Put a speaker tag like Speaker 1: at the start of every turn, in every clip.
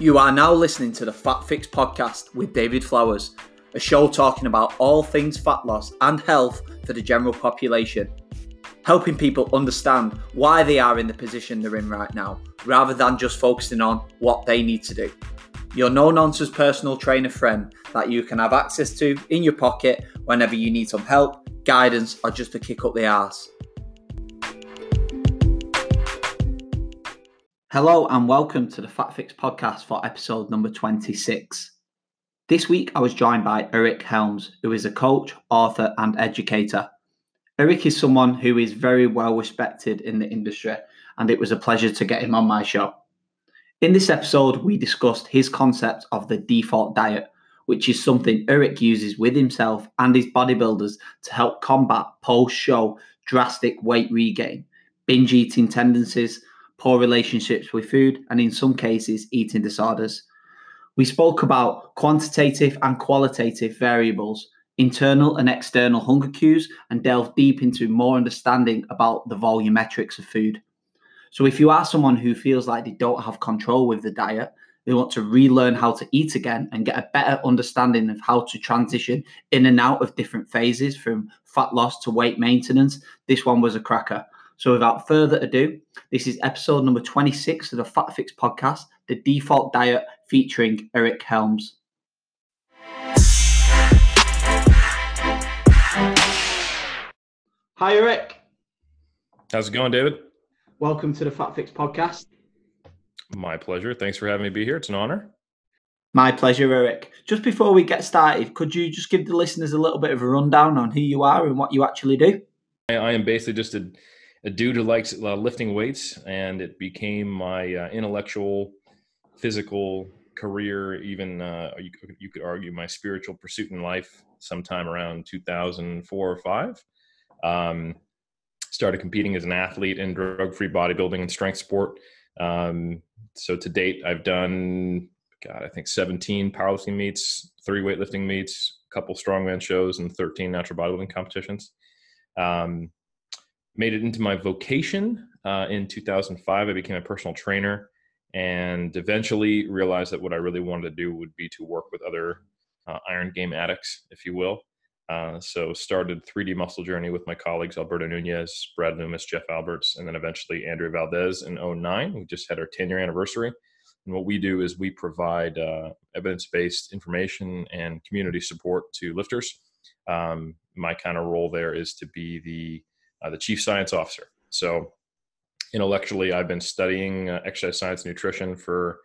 Speaker 1: You are now listening to the Fat Fix podcast with David Flowers, a show talking about all things fat loss and health for the general population, helping people understand why they are in the position they're in right now, rather than just focusing on what they need to do. Your no nonsense personal trainer friend that you can have access to in your pocket whenever you need some help, guidance, or just to kick up the arse. Hello and welcome to the Fat Fix podcast for episode number 26. This week I was joined by Eric Helms, who is a coach, author, and educator. Eric is someone who is very well respected in the industry, and it was a pleasure to get him on my show. In this episode, we discussed his concept of the default diet, which is something Eric uses with himself and his bodybuilders to help combat post show drastic weight regain, binge eating tendencies, poor relationships with food, and in some cases, eating disorders. We spoke about quantitative and qualitative variables, internal and external hunger cues, and delved deep into more understanding about the volumetrics of food. So, if you are someone who feels like they don't have control with the diet, they want to relearn how to eat again and get a better understanding of how to transition in and out of different phases from fat loss to weight maintenance, this one was a cracker. So, without further ado, this is episode number 26 of the Fat Fix podcast, The Default Diet, featuring Eric Helms. Hi, Eric.
Speaker 2: How's it going, David?
Speaker 1: Welcome to the Fat Fix podcast.
Speaker 2: My pleasure. Thanks for having me be here. It's an honor.
Speaker 1: My pleasure, Eric. Just before we get started, could you just give the listeners a little bit of a rundown on who you are and what you actually do?
Speaker 2: I, I am basically just a a dude who likes uh, lifting weights, and it became my uh, intellectual, physical career. Even uh, you, you, could argue my spiritual pursuit in life. Sometime around 2004 or five, um, started competing as an athlete in drug-free bodybuilding and strength sport. Um, so to date, I've done God, I think 17 powerlifting meets, three weightlifting meets, a couple strongman shows, and 13 natural bodybuilding competitions. Um, made it into my vocation uh, in 2005. I became a personal trainer and eventually realized that what I really wanted to do would be to work with other uh, iron game addicts, if you will. Uh, so started 3D Muscle Journey with my colleagues Alberto Nunez, Brad Loomis, Jeff Alberts, and then eventually Andrea Valdez in 09. We just had our 10 year anniversary. And what we do is we provide uh, evidence based information and community support to lifters. Um, my kind of role there is to be the uh, the chief science officer. So intellectually, I've been studying uh, exercise science and nutrition for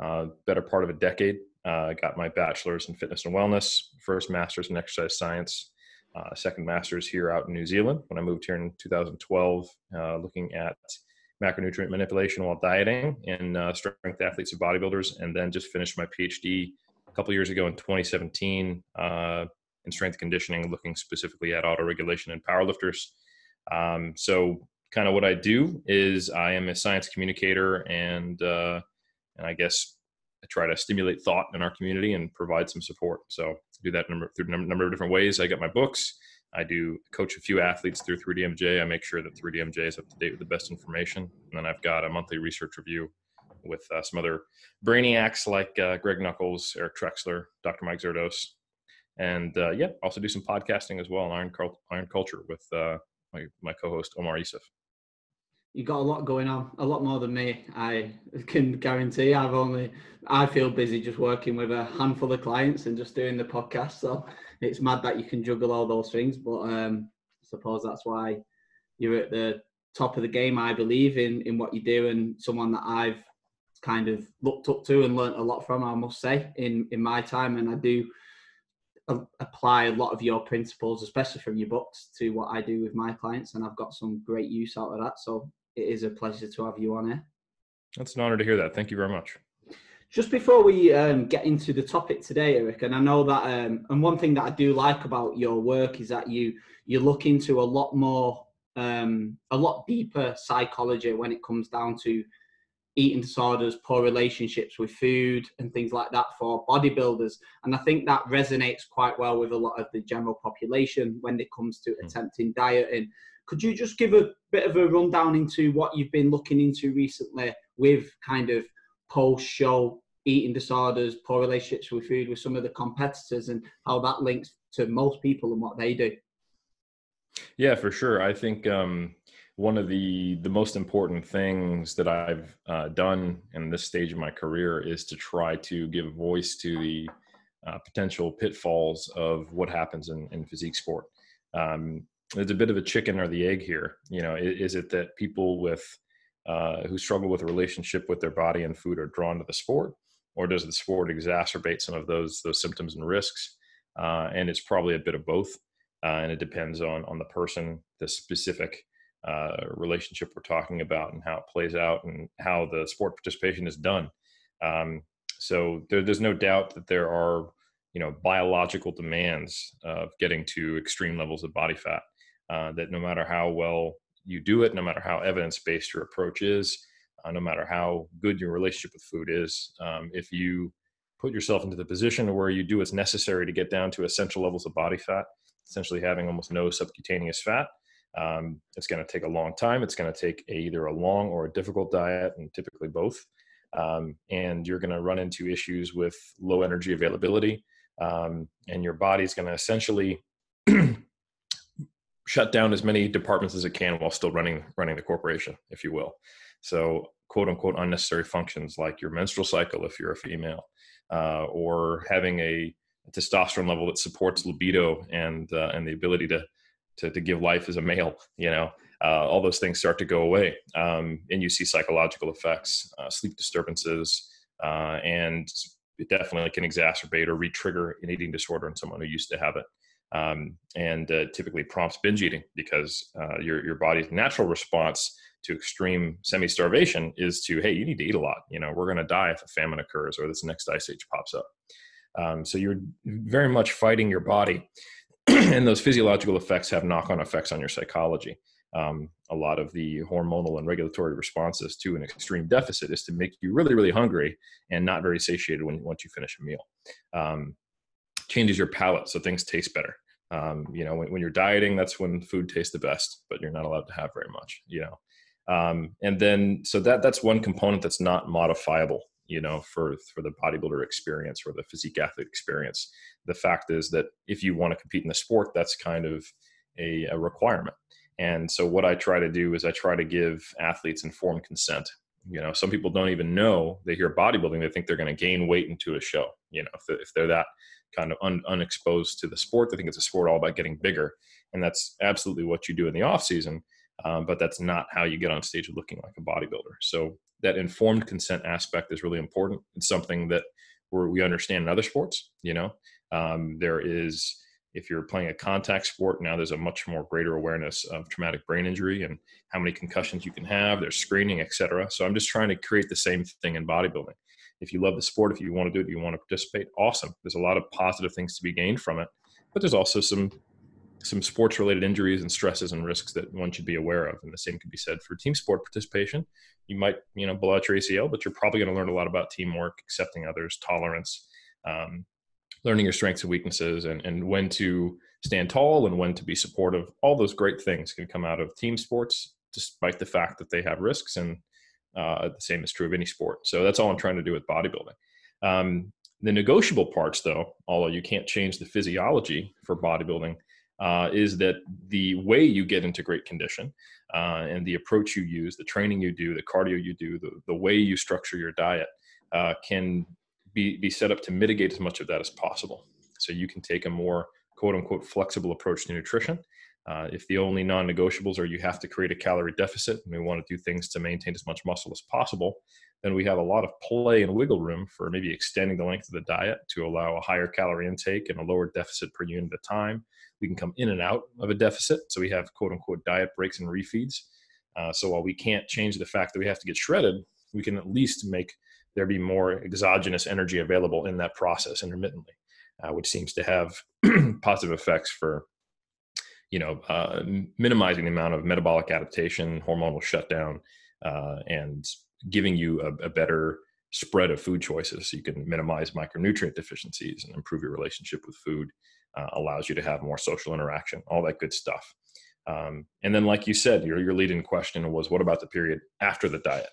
Speaker 2: uh, better part of a decade. I uh, got my bachelor's in fitness and wellness, first master's in exercise science, uh, second master's here out in New Zealand when I moved here in 2012, uh, looking at macronutrient manipulation while dieting in strength athletes and bodybuilders, and then just finished my PhD a couple years ago in 2017 in strength conditioning, looking specifically at autoregulation in powerlifters. Um, so, kind of what I do is I am a science communicator, and uh, and I guess I try to stimulate thought in our community and provide some support. So, do that number through a number of different ways. I get my books. I do coach a few athletes through 3DMJ. I make sure that 3DMJ is up to date with the best information. And then I've got a monthly research review with uh, some other brainiacs like uh, Greg Nuckols, Eric Trexler, Dr. Mike Zourdos. And uh, yeah, also do some podcasting as well, Iron, Iron Culture with uh, my, my co-host Omar Isuf.
Speaker 1: You got a lot going on, a lot more than me. I can guarantee. I've only, I feel busy just working with a handful of clients and just doing the podcast. So it's mad that you can juggle all those things. But um, I suppose that's why you're at the top of the game. I believe in in what you do, and someone that I've kind of looked up to and learnt a lot from. I must say in in my time, and I do apply a lot of your principles, especially from your books, to what I do with my clients, and I've got some great use out of that. So it is a pleasure to have you on here.
Speaker 2: That's an honor to hear that. Thank you very much.
Speaker 1: Just before we um, get into the topic today, Eric, and I know that, um, and one thing that I do like about your work is that you you look into a lot more, um, a lot deeper psychology when it comes down to eating disorders, poor relationships with food, and things like that for bodybuilders. And I think that resonates quite well with a lot of the general population when it comes to mm. attempting dieting. Could you just give a bit of a rundown into what you've been looking into recently with kind of post show eating disorders, poor relationships with food with some of the competitors, and how that links to most people and what they do.
Speaker 2: Yeah, for sure. I think um, one of the the most important things that I've uh, done in this stage of my career is to try to give voice to the uh, potential pitfalls of what happens in, in physique sport. Um, there's a bit of a chicken or the egg here. You know, is, is it that people with uh, who struggle with a relationship with their body and food are drawn to the sport, or does the sport exacerbate some of those those symptoms and risks? Uh, and it's probably a bit of both, uh, and it depends on on the person, the specific uh, relationship we're talking about and how it plays out and how the sport participation is done. Um, so there, there's no doubt that there are, you know, biological demands of getting to extreme levels of body fat. Uh, that no matter how well you do it, no matter how evidence based your approach is, uh, no matter how good your relationship with food is, um, if you put yourself into the position where you do what's necessary to get down to essential levels of body fat, essentially having almost no subcutaneous fat, um, it's going to take a long time. It's going to take a, either a long or a difficult diet, and typically both. Um, and you're going to run into issues with low energy availability, um, and your body's going to essentially shut down as many departments as it can while still running running the corporation, if you will. So, quote unquote, unnecessary functions like your menstrual cycle, if you're a female, uh, or having a, testosterone level that supports libido and uh, and the ability to to, to give life as a male you know? Uh, all those things start to go away um, and you see psychological effects uh, sleep disturbances uh, and it definitely can exacerbate or re-trigger an eating disorder in someone who used to have it. Um, and uh, typically prompts binge eating because uh, your, your body's natural response to extreme semi-starvation is to hey you need to eat a lot. You know we're going to die if a famine occurs or this next ice age pops up. Um, so you're very much fighting your body and those physiological effects have knock-on effects on your psychology. Um, a lot of the hormonal and regulatory responses to an extreme deficit is to make you really, really hungry and not very satiated when once you finish a meal. Um, changes your palate so things taste better. Um, you know, when, when, you're dieting, that's when food tastes the best, but you're not allowed to have very much. You know, um, and then so that that's one component that's not modifiable you know for for the bodybuilder experience or the physique athlete experience the fact is that if you want to compete in the sport that's kind of a, a requirement and so what i try to do is i try to give athletes informed consent you know some people don't even know they hear bodybuilding they think they're going to gain weight into a show you know if they're, if they're that kind of un, unexposed to the sport they think it's a sport all about getting bigger and that's absolutely what you do in the off season um, but that's not how you get on stage looking like a bodybuilder so that informed consent aspect is really important. It's something that we understand in other sports. You know, um, there is if you're playing a contact sport now, there's a much more greater awareness of traumatic brain injury and how many concussions you can have. There's screening, etc. So I'm just trying to create the same thing in bodybuilding. If you love the sport, if you want to do it, you want to participate, awesome. There's a lot of positive things to be gained from it, but there's also some some sports related injuries and stresses and risks that one should be aware of. And the same could be said for team sport participation. You might, you know, blow out your ACL, but you're probably going to learn a lot about teamwork, accepting others, tolerance, um, learning your strengths and weaknesses, and, and when to stand tall and when to be supportive. All those great things can come out of team sports, despite the fact that they have risks. And uh, the same is true of any sport. So that's all I'm trying to do with bodybuilding. Um, the negotiable parts, though, although you can't change the physiology for bodybuilding, uh, is that the way you get into great condition uh, and the approach you use, the training you do, the cardio you do, the, the way you structure your diet uh, can be, be set up to mitigate as much of that as possible. So you can take a more quote unquote flexible approach to nutrition. Uh, if the only non negotiables are you have to create a calorie deficit and we want to do things to maintain as much muscle as possible, then we have a lot of play and wiggle room for maybe extending the length of the diet to allow a higher calorie intake and a lower deficit per unit of time. We can come in and out of a deficit. So we have quote unquote diet breaks and refeeds. Uh, so while we can't change the fact that we have to get shredded, we can at least make there be more exogenous energy available in that process intermittently, uh, which seems to have positive effects for you know uh, minimizing the amount of metabolic adaptation, hormonal shutdown, uh, and giving you a, a better spread of food choices. So you can minimize micronutrient deficiencies and improve your relationship with food uh, allows you to have more social interaction all that good stuff. Um, and then like you said your, your lead-in question was what about the period after the diet?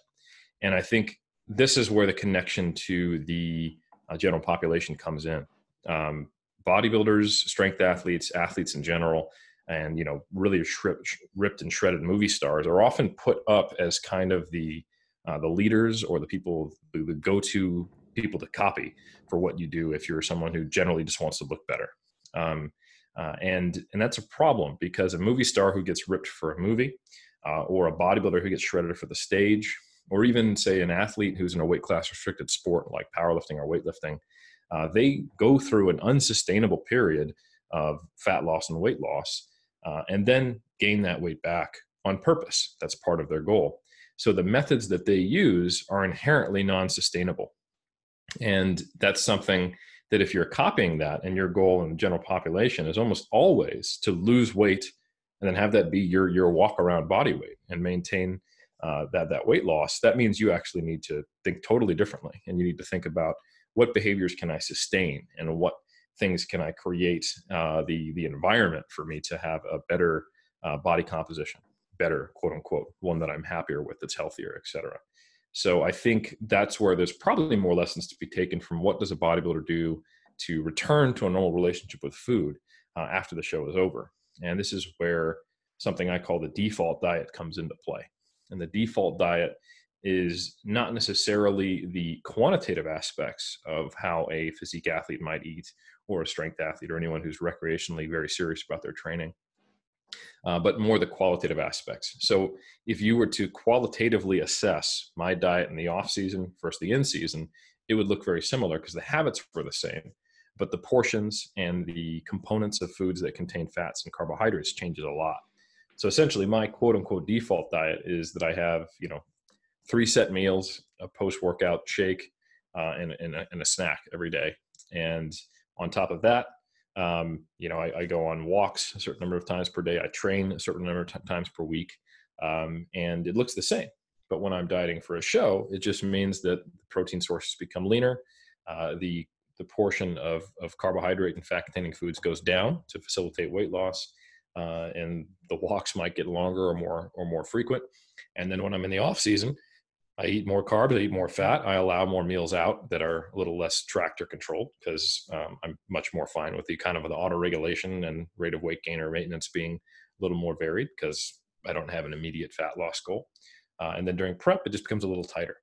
Speaker 2: And i think this is where the connection to the uh, general population comes in. Um, bodybuilders, strength athletes, athletes in general, and you know, really ripped and shredded movie stars are often put up as kind of the uh, the leaders or the people, the, the go-to people to copy for what you do if you're someone who generally just wants to look better. Um, uh, and and that's a problem because a movie star who gets ripped for a movie, uh, or a bodybuilder who gets shredded for the stage, or even say an athlete who's in a weight class restricted sport like powerlifting or weightlifting, uh, they go through an unsustainable period of fat loss and weight loss, uh, and then gain that weight back on purpose. That's part of their goal. So the methods that they use are inherently non-sustainable, and that's something that if you're copying that and your goal in the general population is almost always to lose weight and then have that be your your walk around body weight and maintain uh, that that weight loss that means you actually need to think totally differently and you need to think about what behaviors can i sustain and what things can i create uh, the the environment for me to have a better uh, body composition better quote unquote one that i'm happier with that's healthier etc so I think that's where there's probably more lessons to be taken from what does a bodybuilder do to return to a normal relationship with food uh, after the show is over. And this is where something I call the default diet comes into play. And the default diet is not necessarily the quantitative aspects of how a physique athlete might eat or a strength athlete or anyone who's recreationally very serious about their training uh, but more the qualitative aspects. So if you were to qualitatively assess my diet in the off season versus the in season, it would look very similar because the habits were the same, but the portions and the components of foods that contain fats and carbohydrates changes a lot. So essentially, my quote unquote default diet is that I have you know three set meals, a post workout shake, uh, and, and, a, and a snack every day, and on top of that, um, you know, I, I, go on walks a certain number of times per day. I train a certain number of t- times per week, um, and it looks the same. But when I'm dieting for a show, it just means that the protein sources become leaner. Uh, the the portion of, of carbohydrate and fat containing foods goes down to facilitate weight loss, uh, and the walks might get longer or more or more frequent. And then when I'm in the off season, I eat more carbs, I eat more fat. I allow more meals out that are a little less tractor controlled because um, I'm much more fine with the kind of the auto regulation and rate of weight gain or maintenance being a little more varied because I don't have an immediate fat loss goal. Uh, and then during prep, it just becomes a little tighter.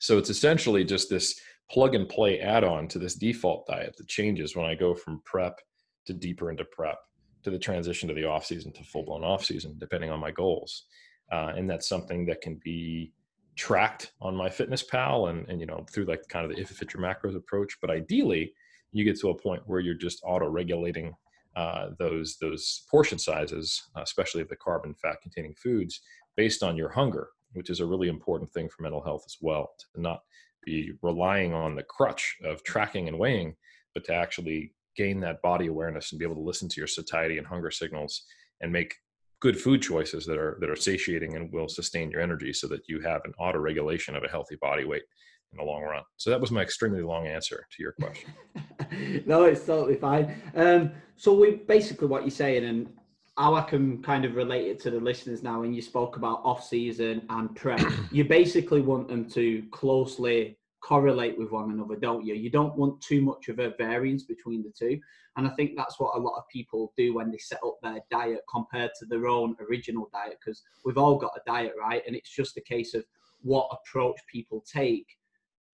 Speaker 2: So it's essentially just this plug and play add on to this default diet that changes when I go from prep to deeper into prep to the transition to the off season to full blown off season, depending on my goals. Uh, and that's something that can be tracked on MyFitnessPal and, and you know through like kind of the if it fits your macros approach but ideally you get to a point where you're just auto regulating uh, those those portion sizes especially of the carbon fat containing foods based on your hunger which is a really important thing for mental health as well to not be relying on the crutch of tracking and weighing but to actually gain that body awareness and be able to listen to your satiety and hunger signals and make good food choices that are that are satiating and will sustain your energy so that you have an auto regulation of a healthy body weight in the long run. So that was my extremely long answer to your question.
Speaker 1: No it's totally fine. Um, so we basically what you're saying and how I can kind of relate it to the listeners now, when you spoke about off season and prep, you basically want them to closely correlate with one another, don't you? You don't want too much of a variance between the two. And I think that's what a lot of people do when they set up their diet compared to their own original diet, because we've all got a diet, right? And it's just a case of what approach people take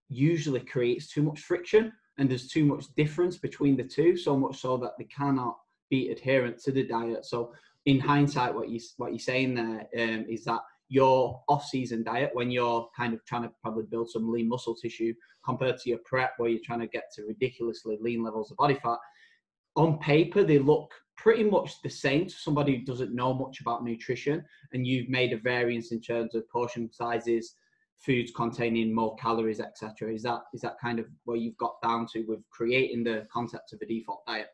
Speaker 1: usually creates too much friction and there's too much difference between the two, so much so that they cannot be adherent to the diet. So in hindsight, what you what you're saying there um, is that your off-season diet when you're kind of trying to probably build some lean muscle tissue compared to your prep where you're trying to get to ridiculously lean levels of body fat on paper they look pretty much the same to somebody who doesn't know much about nutrition and you've made a variance in terms of portion sizes foods containing more calories etc is that is that kind of where you've got down to with creating the concept of a default diet?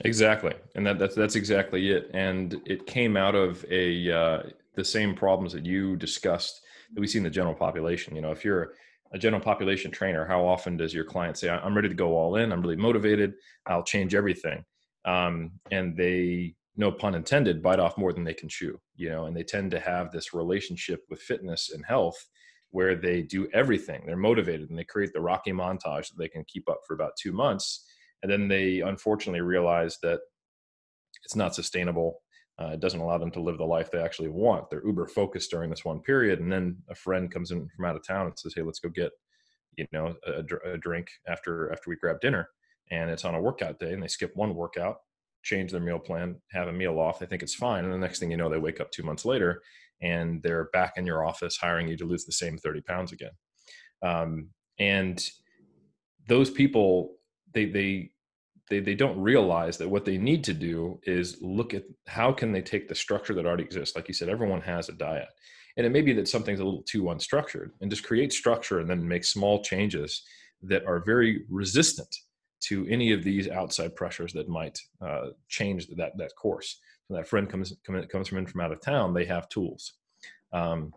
Speaker 2: Exactly. And that, that's that's exactly it. And it came out of a uh, the same problems that you discussed that we see in the general population. You know, if you're a general population trainer, how often does your client say, "I'm ready to go all in. I'm really motivated. I'll change everything," um, and they, no pun intended, bite off more than they can chew. You know, and they tend to have this relationship with fitness and health where they do everything. They're motivated and they create the Rocky montage that they can keep up for about two months. And then they unfortunately realize that it's not sustainable. Uh, it doesn't allow them to live the life they actually want. They're uber focused during this one period. And then a friend comes in from out of town and says, Hey, let's go get, you know, a, a drink after, after we grab dinner. And it's on a workout day and they skip one workout change their meal plan, have a meal off. They think it's fine. And the next thing you know, they wake up two months later and they're back in your office hiring you to lose the same 30 pounds again. Um, and those people, they, they, they, they don't realize that what they need to do is look at how can they take the structure that already exists. Like you said, everyone has a diet. And it may be that something's a little too unstructured and just create structure and then make small changes that are very resistant to any of these outside pressures that might uh, change that that course. So that friend comes comes from in from out of town, they have tools, um,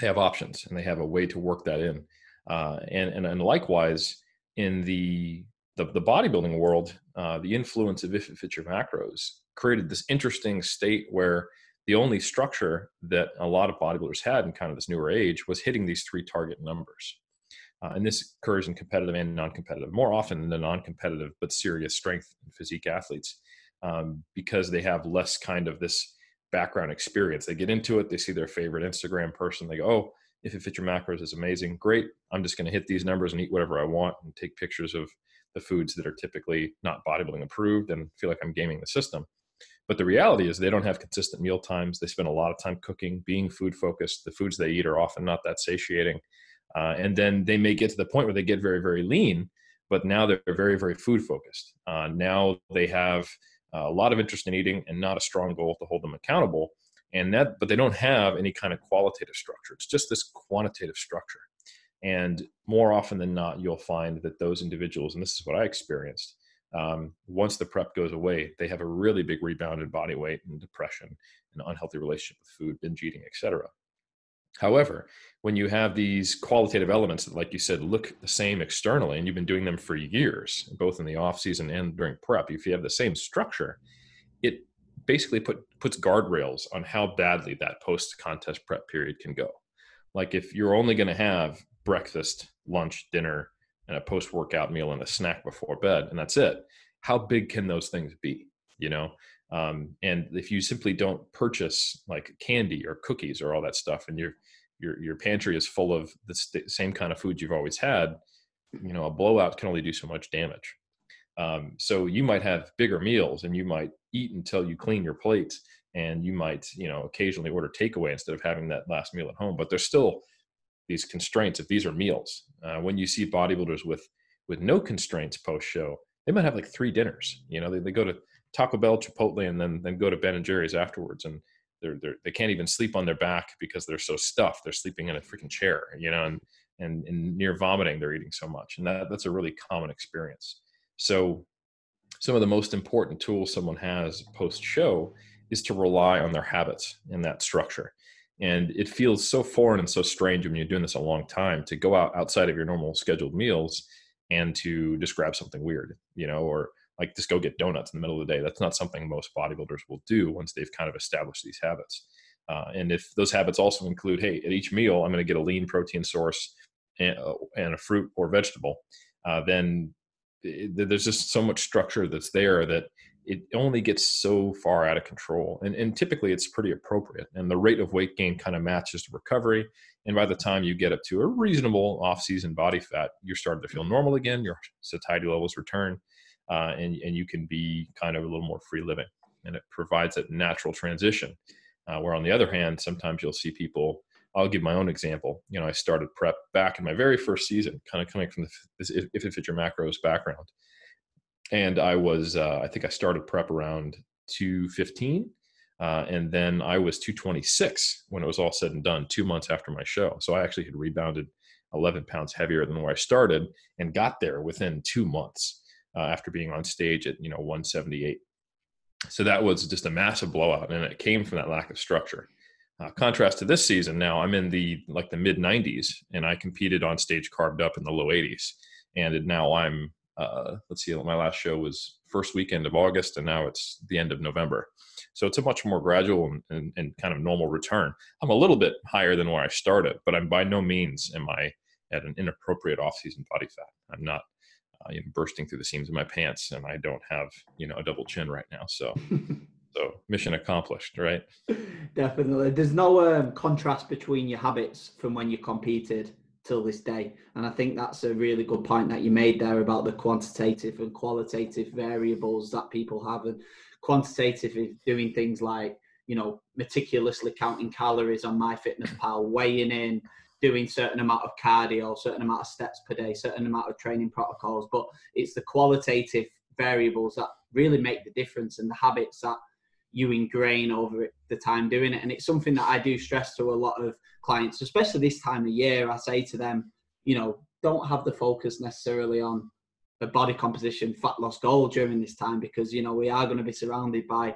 Speaker 2: they have options, and they have a way to work that in. Uh, and, and and likewise in the the, the bodybuilding world, uh, the influence of if it fits your macros created this interesting state where the only structure that a lot of bodybuilders had in kind of this newer age was hitting these three target numbers. Uh, and this occurs in competitive and non-competitive more often than the non-competitive but serious strength and physique athletes um, because they have less kind of this background experience they get into it they see their favorite instagram person they go oh if it fits your macros is amazing great i'm just going to hit these numbers and eat whatever i want and take pictures of the foods that are typically not bodybuilding approved and feel like i'm gaming the system but the reality is they don't have consistent meal times they spend a lot of time cooking being food focused the foods they eat are often not that satiating uh, and then they may get to the point where they get very, very lean, but now they're very, very food focused. Uh, now they have a lot of interest in eating and not a strong goal to hold them accountable. And that, but they don't have any kind of qualitative structure. It's just this quantitative structure. And more often than not, you'll find that those individuals, and this is what I experienced, um, once the prep goes away, they have a really big rebound in body weight and depression and unhealthy relationship with food, binge eating, etc. However, when you have these qualitative elements that, like you said, look the same externally, and you've been doing them for years, both in the off season and during prep, if you have the same structure, it basically put puts guardrails on how badly that post contest prep period can go. Like if you're only going to have breakfast, lunch, dinner, and a post workout meal and a snack before bed, and that's it. How big can those things be? You know, um, and if you simply don't purchase like candy or cookies or all that stuff, and your your your pantry is full of the st- same kind of food you've always had, you know, a blowout can only do so much damage. Um, so you might have bigger meals, and you might eat until you clean your plate, and you might you know occasionally order takeaway instead of having that last meal at home. But there's still these constraints if these are meals. Uh, when you see bodybuilders with with no constraints post show, they might have like three dinners. You know, they, they go to Taco Bell, Chipotle, and then then go to Ben and Jerry's afterwards, and they're, they're they can't even sleep on their back because they're so stuffed. They're sleeping in a freaking chair, you know, and and, and near vomiting, they're eating so much, and that that's a really common experience. So, some of the most important tools someone has post show is to rely on their habits in that structure. And it feels so foreign and so strange when you're doing this a long time to go out outside of your normal scheduled meals and to just grab something weird, you know, or like just go get donuts in the middle of the day. That's not something most bodybuilders will do once they've kind of established these habits. Uh, and if those habits also include, hey, at each meal, I'm going to get a lean protein source and, uh, and a fruit or vegetable, uh, then it, there's just so much structure that's there that it only gets so far out of control. And, and typically it's pretty appropriate. And the rate of weight gain kind of matches the recovery. And by the time you get up to a reasonable off season body fat, you're starting to feel normal again. Your satiety levels return uh, and, and you can be kind of a little more free living. And it provides a natural transition. Uh, where on the other hand, sometimes you'll see people. I'll give my own example. You know, I started prep back in my very first season, kind of coming from this if it fits your macros background, and I was uh, I think I started prep around 215, uh, and then I was 226 when it was all said and done, two months after my show. So I actually had rebounded 11 pounds heavier than where I started, and got there within two months uh, after being on stage at you know 178 so that was just a massive blowout and it came from that lack of structure uh, contrast to this season now i'm in the like the mid 90s and i competed on stage carved up in the low 80s and now i'm uh, let's see, my last show was first weekend of August, and now it's the end of November. So it's a much more gradual and, and, and, kind of normal return. I'm a little bit higher than where I started, but I'm by no means am I at an inappropriate off-season body fat. I'm not uh, you know, bursting through the seams of my pants, and I don't have you know a double chin right now. So. so mission accomplished, right?
Speaker 1: Definitely. There's no um, contrast between your habits from when you competed till this day. And I think that's a really good point that you made there about the quantitative and qualitative variables that people have. And quantitative is doing things like, you know, meticulously counting calories on MyFitnessPal, weighing in, doing certain amount of cardio, certain amount of steps per day, certain amount of training protocols. But it's the qualitative variables that really make the difference and the habits that you ingrain over the time doing it. And it's something that I do stress to a lot of clients, especially this time of year. I say to them, you know, don't have the focus necessarily on a body composition, fat loss goal during this time because, you know, we are going to be surrounded by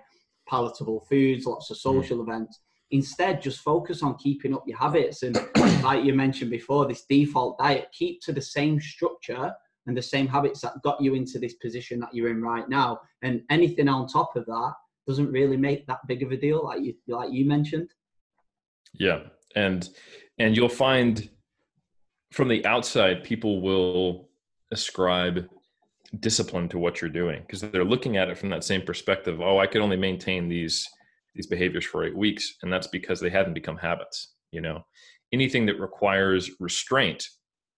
Speaker 1: palatable foods, lots of mm. social mm. events. Instead, just focus on keeping up your habits. And like you mentioned before, this default diet, keep to the same structure and the same habits that got you into this position that you're in right now. And anything on top of that doesn't really make that big of a deal, like you like you mentioned.
Speaker 2: Yeah, and and you'll find from the outside, people will ascribe discipline to what you're doing because they're looking at it from that same perspective. Oh, I could only maintain these these behaviors for eight weeks, and that's because they hadn't become habits. You know, anything that requires restraint,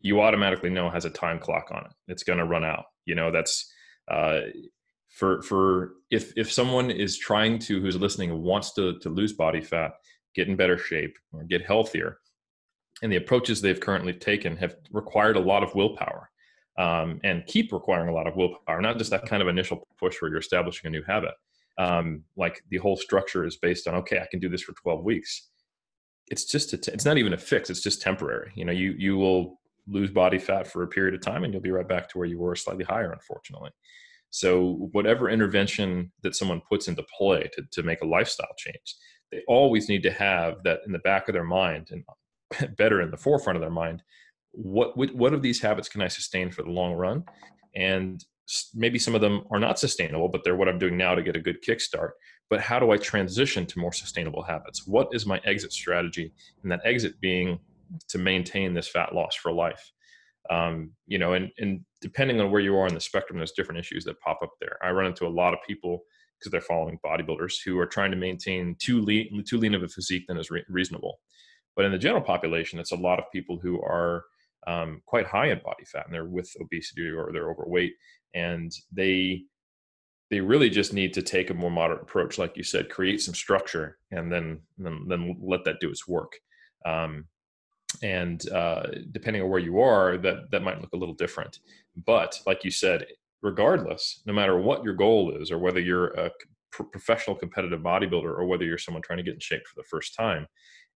Speaker 2: you automatically know has a time clock on it. It's going to run out. You know, that's uh, for for if if someone is trying to who's listening wants to to lose body fat get in better shape or get healthier and the approaches they've currently taken have required a lot of willpower um, and keep requiring a lot of willpower not just that kind of initial push where you're establishing a new habit. Um, like the whole structure is based on okay i can do this for 12 weeks. It's just it's not even a fix it's just temporary. You know you you will lose body fat for a period of time and you'll be right back to where you were slightly higher unfortunately so, whatever intervention that someone puts into play to, to make a lifestyle change, they always need to have that in the back of their mind and better in the forefront of their mind. What, what of these habits can I sustain for the long run? And maybe some of them are not sustainable, but they're what I'm doing now to get a good kickstart. But how do I transition to more sustainable habits? What is my exit strategy? And that exit being to maintain this fat loss for life um, you know, and, and depending on where you are on the spectrum, there's different issues that pop up there. I run into a lot of people because they're following bodybuilders who are trying to maintain too lean, too lean of a physique than is re- reasonable. But in the general population, it's a lot of people who are um, quite high in body fat and they're with obesity or they're overweight, and they they really just need to take a more moderate approach, like you said, create some structure, and then then, then let that do its work. Um, and uh, depending on where you are that that might look a little different. But like you said regardless no matter what your goal is or whether you're a professional competitive bodybuilder or whether you're someone trying to get in shape for the first time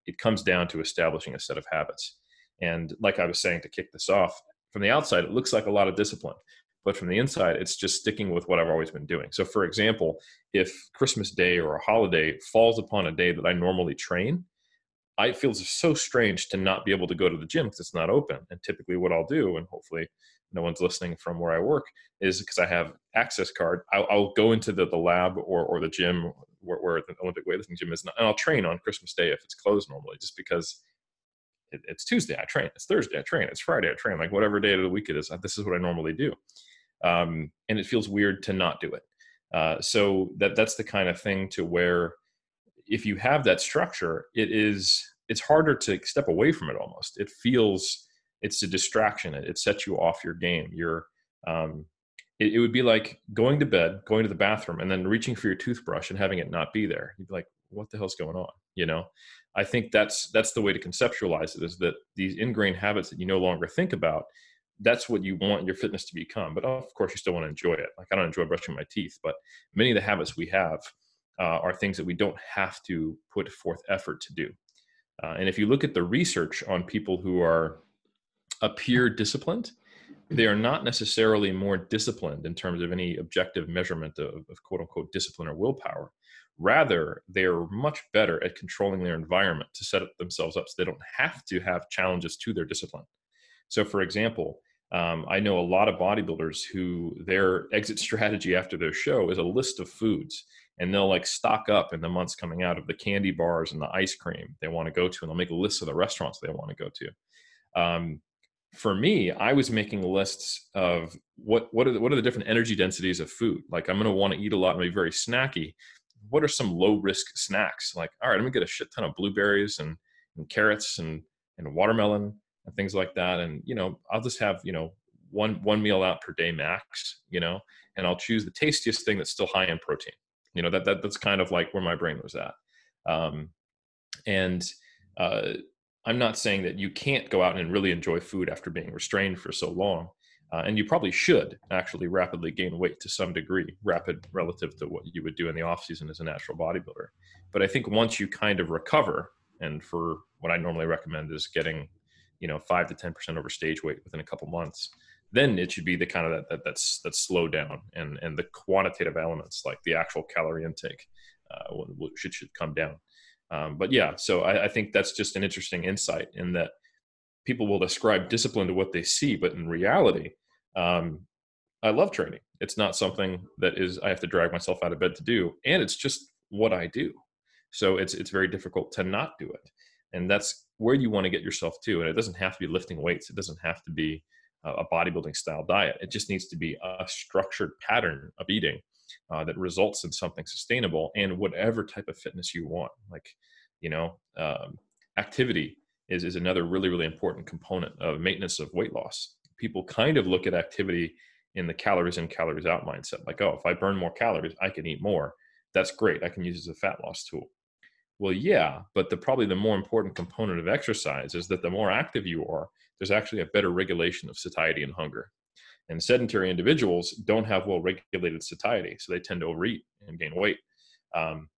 Speaker 2: it comes down to establishing a set of habits. And like i was saying to kick this off from the outside it looks like a lot of discipline but from the inside it's just sticking with what i've always been doing. So for example if christmas day or a holiday falls upon a day that i normally train I it feels so strange to not be able to go to the gym because it's not open. And typically, what I'll do, and hopefully no one's listening from where I work, is because I have access card. I'll, I'll, go into the, the lab or or the gym where, where the Olympic weightlifting gym is, and I'll train on Christmas Day if it's closed normally, just because it, it's Tuesday I train, it's Thursday I train, it's Friday I train, like whatever day of the week it is. This is what I normally do, um, and it feels weird to not do it. Uh, so that that's the kind of thing to where if you have that structure, it is it's harder to step away from it almost. It feels it's a distraction. It, it sets you off your game. You're um, it, it, would be like going to bed, going to the bathroom, and then reaching for your toothbrush and having it not be there. You'd be like, "What the hell's going on?" You know. I think that's that's the way to conceptualize it. Is that these ingrained habits that you no longer think about. That's what you want your fitness to become. But of course, you still want to enjoy it. Like I don't enjoy brushing my teeth, but many of the habits we have uh, are things that we don't have to put forth effort to do. Uh, and if you look at the research on people who are appear disciplined, they are not necessarily more disciplined in terms of any objective measurement of, of quote unquote discipline or willpower. Rather, they are much better at controlling their environment to set themselves up so they don't have to have challenges to their discipline. So, for example, Um, I know a lot of bodybuilders who their exit strategy after their show is a list of foods, and they'll like stock up in the months coming out of the candy bars and the ice cream they want to go to, and they'll make a list of the restaurants they want to go to. Um, for me, I was making lists of what what are the, what are the different energy densities of food. Like I'm going to want to eat a lot and be very snacky. What are some low risk snacks? Like all right, I'm going to get a shit ton of blueberries and, and carrots and and watermelon and things like that. And you know, I'll just have you know one one meal out per day max. You know, and I'll choose the tastiest thing that's still high in protein. You know, that that that's kind of like where my brain was at. Um, and uh, I'm not saying that you can't go out and really enjoy food after being restrained for so long. Uh, and you probably should actually rapidly gain weight to some degree, rapid relative to what you would do in the off season as a natural bodybuilder. But I think once you kind of recover, and for what I normally recommend is getting, you know, five to ten percent over stage weight within a couple months, then it should be the kind of that, that that's that's slowed down, and and the quantitative elements like the actual calorie intake uh, should should come down. Um, but yeah, so I, I, think that's just an interesting insight in that people will ascribe discipline to what they see, but in reality, um, I love training. It's not something that is I have to drag myself out of bed to do, and it's just what I do. So it's it's very difficult to not do it, and that's where you want to get yourself to. And it doesn't have to be lifting weights. It doesn't have to be a bodybuilding style diet. It just needs to be a structured pattern of eating uh, that results in something sustainable and whatever type of fitness you want. Like, you know, um, activity is, is another really, really important component of maintenance of weight loss. People kind of look at activity in the calories in, calories out mindset. Like, oh, if I burn more calories, I can eat more. That's great. I can use it as a fat loss tool. Well, yeah, but the probably the more important component of exercise is that the more active you are, there's actually a better regulation of satiety and hunger. And sedentary individuals don't have well regulated satiety, so they tend to overeat and gain weight. Um,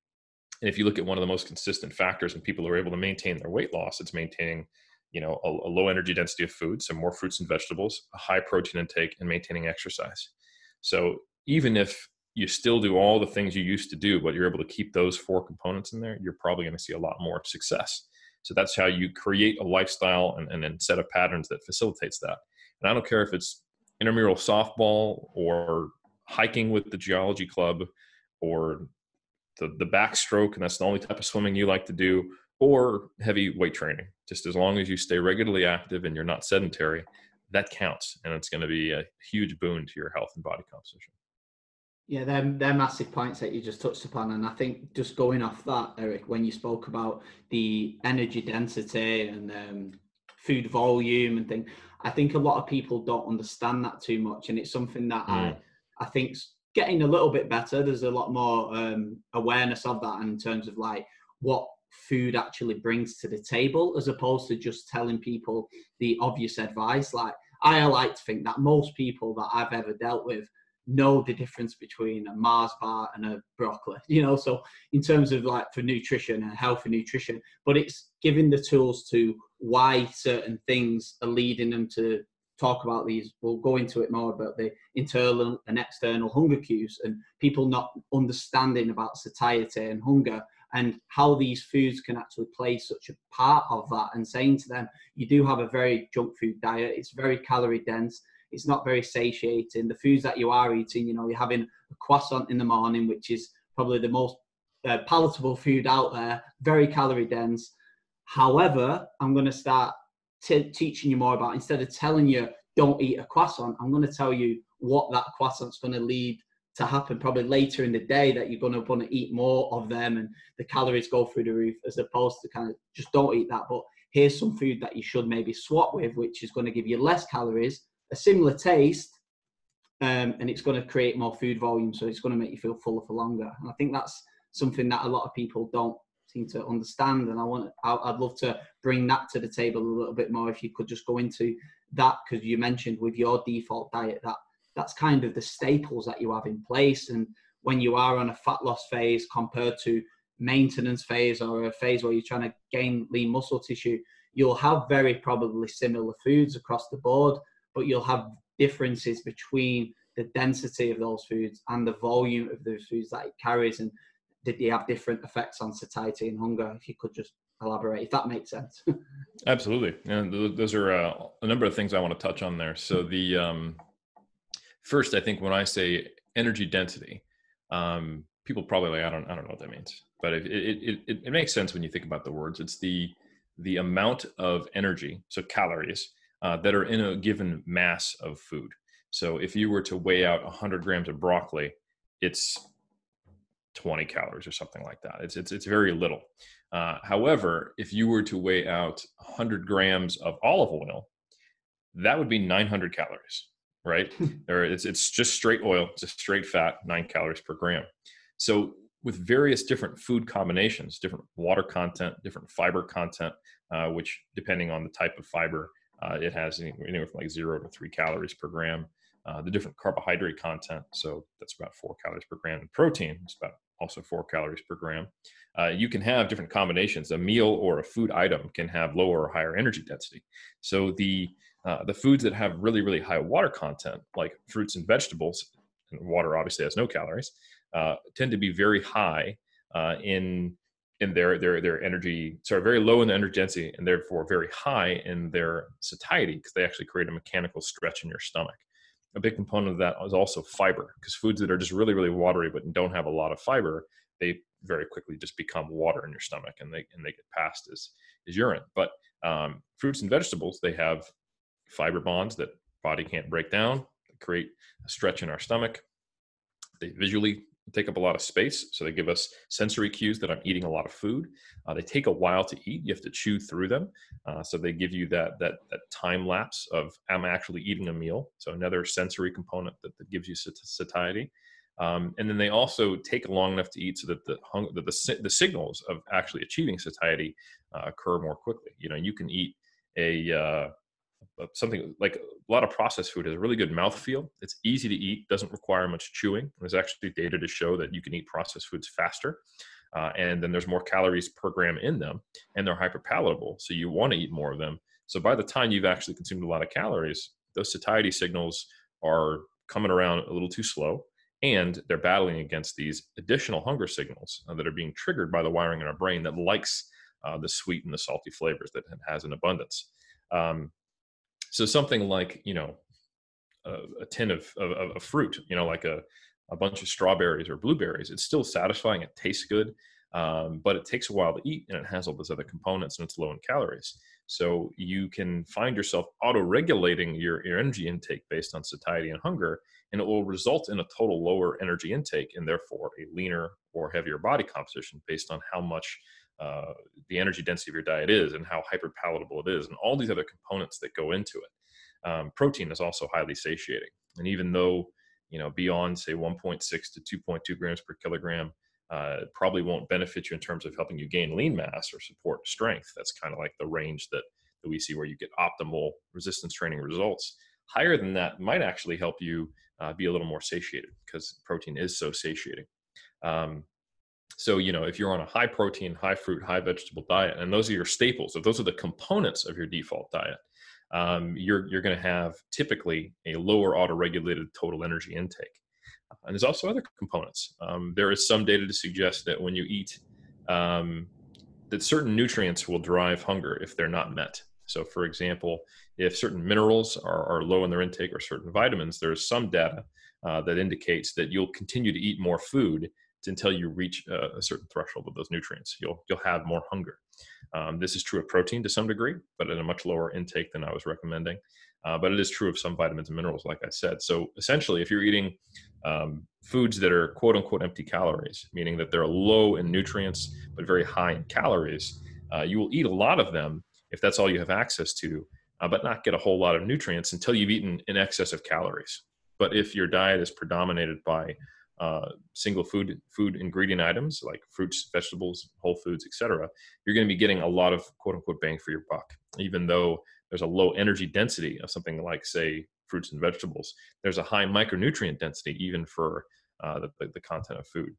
Speaker 2: and if you look at one of the most consistent factors in people who are able to maintain their weight loss, it's maintaining, you know, a, a low energy density of food, so more fruits and vegetables, a high protein intake, and maintaining exercise. So even if you still do all the things you used to do, but you're able to keep those four components in there, you're probably going to see a lot more success. So that's how you create a lifestyle and, and a set of patterns that facilitates that. And I don't care if it's intramural softball or hiking with the geology club or the, the backstroke and that's the only type of swimming you like to do or heavy weight training just as long as you stay regularly active and you're not sedentary that counts and it's going to be a huge boon to your health and body composition
Speaker 1: yeah they're, they're massive points that you just touched upon and i think just going off that eric when you spoke about the energy density and um, food volume and things I think a lot of people don't understand that too much, and it's something that mm. I I think's getting a little bit better. There's a lot more um, awareness of that in terms of like what food actually brings to the table, as opposed to just telling people the obvious advice. Like I like to think that most people that I've ever dealt with know the difference between a Mars bar and a broccoli, you know. So in terms of like for nutrition and healthy nutrition, but it's giving the tools to why certain things are leading them to talk about these. We'll go into it more about the internal and external hunger cues and people not understanding about satiety and hunger and how these foods can actually play such a part of that and saying to them, you do have a very junk food diet, it's very calorie dense, it's not very satiating. The foods that you are eating, you know, you're having a croissant in the morning, which is probably the most uh, palatable food out there, very calorie dense. However, I'm going to start t- teaching you more about instead of telling you don't eat a croissant, I'm going to tell you what that croissant's going to lead to happen probably later in the day that you're going to want to eat more of them and the calories go through the roof as opposed to kind of just don't eat that but here's some food that you should maybe swap with which is going to give you less calories a similar taste, um, and it's going to create more food volume, so it's going to make you feel fuller for longer. And I think that's something that a lot of people don't seem to understand. And I want, I'd love to bring that to the table a little bit more. If you could just go into that, because you mentioned with your default diet that that's kind of the staples that you have in place. And when you are on a fat loss phase compared to maintenance phase or a phase where you're trying to gain lean muscle tissue, you'll have very probably similar foods across the board but you'll have differences between the density of those foods and the volume of those foods that it carries and did they have different effects on satiety and hunger if you could just elaborate if that makes sense.
Speaker 2: Absolutely, and those are uh, a number of things I want to touch on there. So the um, first, I think when I say energy density, um, people probably like I don't I don't know what that means, but it, it it it makes sense when you think about the words. It's the the amount of energy, so calories, uh, that are in a given mass of food. So if you were to weigh out 100 grams of broccoli, it's 20 calories or something like that. It's it's it's very little. Uh, however, if you were to weigh out 100 grams of olive oil, that would be 900 calories, right? there, it's it's just straight oil, it's a straight fat, nine calories per gram. So with various different food combinations, different water content, different fiber content, uh, which depending on the type of fiber, uh, it has anywhere from like zero to three calories per gram. Uh, the different carbohydrate content, so that's about four calories per gram. And protein is about also four calories per gram. Uh, you can have different combinations. A meal or a food item can have lower or higher energy density. So the uh, the foods that have really really high water content, like fruits and vegetables, and water obviously has no calories, uh, tend to be very high uh, in in their their their energy, sorry, very low in the energy density, and therefore very high in their satiety because they actually create a mechanical stretch in your stomach. A big component of that is also fiber because foods that are just really really watery but don't have a lot of fiber, they very quickly just become water in your stomach and they and they get passed as as urine. But um, fruits and vegetables they have fiber bonds that body can't break down, create a stretch in our stomach. They visually take up a lot of space. So they give us sensory cues that I'm eating a lot of food. Uh, they take a while to eat. You have to chew through them. Uh, so they give you that, that, that time lapse of I'm actually eating a meal. So another sensory component that, that gives you satiety. Um, and then they also take long enough to eat so that the hung, that the, the signals of actually achieving satiety uh, occur more quickly. You know, you can eat a uh, something like a lot of processed food has a really good mouthfeel. It's easy to eat, doesn't require much chewing. There's actually data to show that you can eat processed foods faster. Uh, and then there's more calories per gram in them, and they're hyper palatable. So you want to eat more of them. So by the time you've actually consumed a lot of calories, those satiety signals are coming around a little too slow, and they're battling against these additional hunger signals uh, that are being triggered by the wiring in our brain that likes uh, the sweet and the salty flavors that it has in abundance. Um, so something like you know a, a tin of, of, of fruit, you know, like a a bunch of strawberries or blueberries, it's still satisfying. It tastes good, um, but it takes a while to eat, and it has all those other components, and it's low in calories. So you can find yourself auto-regulating your, your energy intake based on satiety and hunger, and it will result in a total lower energy intake, and therefore a leaner or heavier body composition based on how much uh, the energy density of your diet is and how hyperpalatable it is and all these other components that go into it. Um, protein is also highly satiating. And even though you know beyond say 1.6 to 2.2 grams per kilogram uh, probably won't benefit you in terms of helping you gain lean mass or support strength. That's kind of like the range that, that we see where you get optimal resistance training results. Higher than that might actually help you uh, be a little more satiated because protein is so satiating. Um, so, you know, if you're on a high protein, high fruit, high vegetable diet, and those are your staples, if those are the components of your default diet, um, you're you're going to have typically a lower auto-regulated total energy intake. And there's also other components. Um, there is some data to suggest that when you eat, um, that certain nutrients will drive hunger if they're not met. So, for example, if certain minerals are, are low in their intake or certain vitamins, there's some data uh, that indicates that you'll continue to eat more food until you reach a, a, certain threshold of those nutrients. You'll you'll have more hunger. Um, this is true of protein to some degree, but at a much lower intake than I was recommending. Uh, but it is true of some vitamins and minerals, like I said. So essentially, if you're eating um, foods that are quote unquote empty calories, meaning that they're low in nutrients but very high in calories, uh, you will eat a lot of them if that's all you have access to, uh, but not get a whole lot of nutrients until you've eaten in excess of calories. But if your diet is predominated by uh, single food food ingredient items like fruits, vegetables, whole foods, etc., you're going to be getting a lot of quote unquote bang for your buck. Even though there's a low energy density of something like say fruits and vegetables, there's a high micronutrient density even for uh, the, the, the content of food.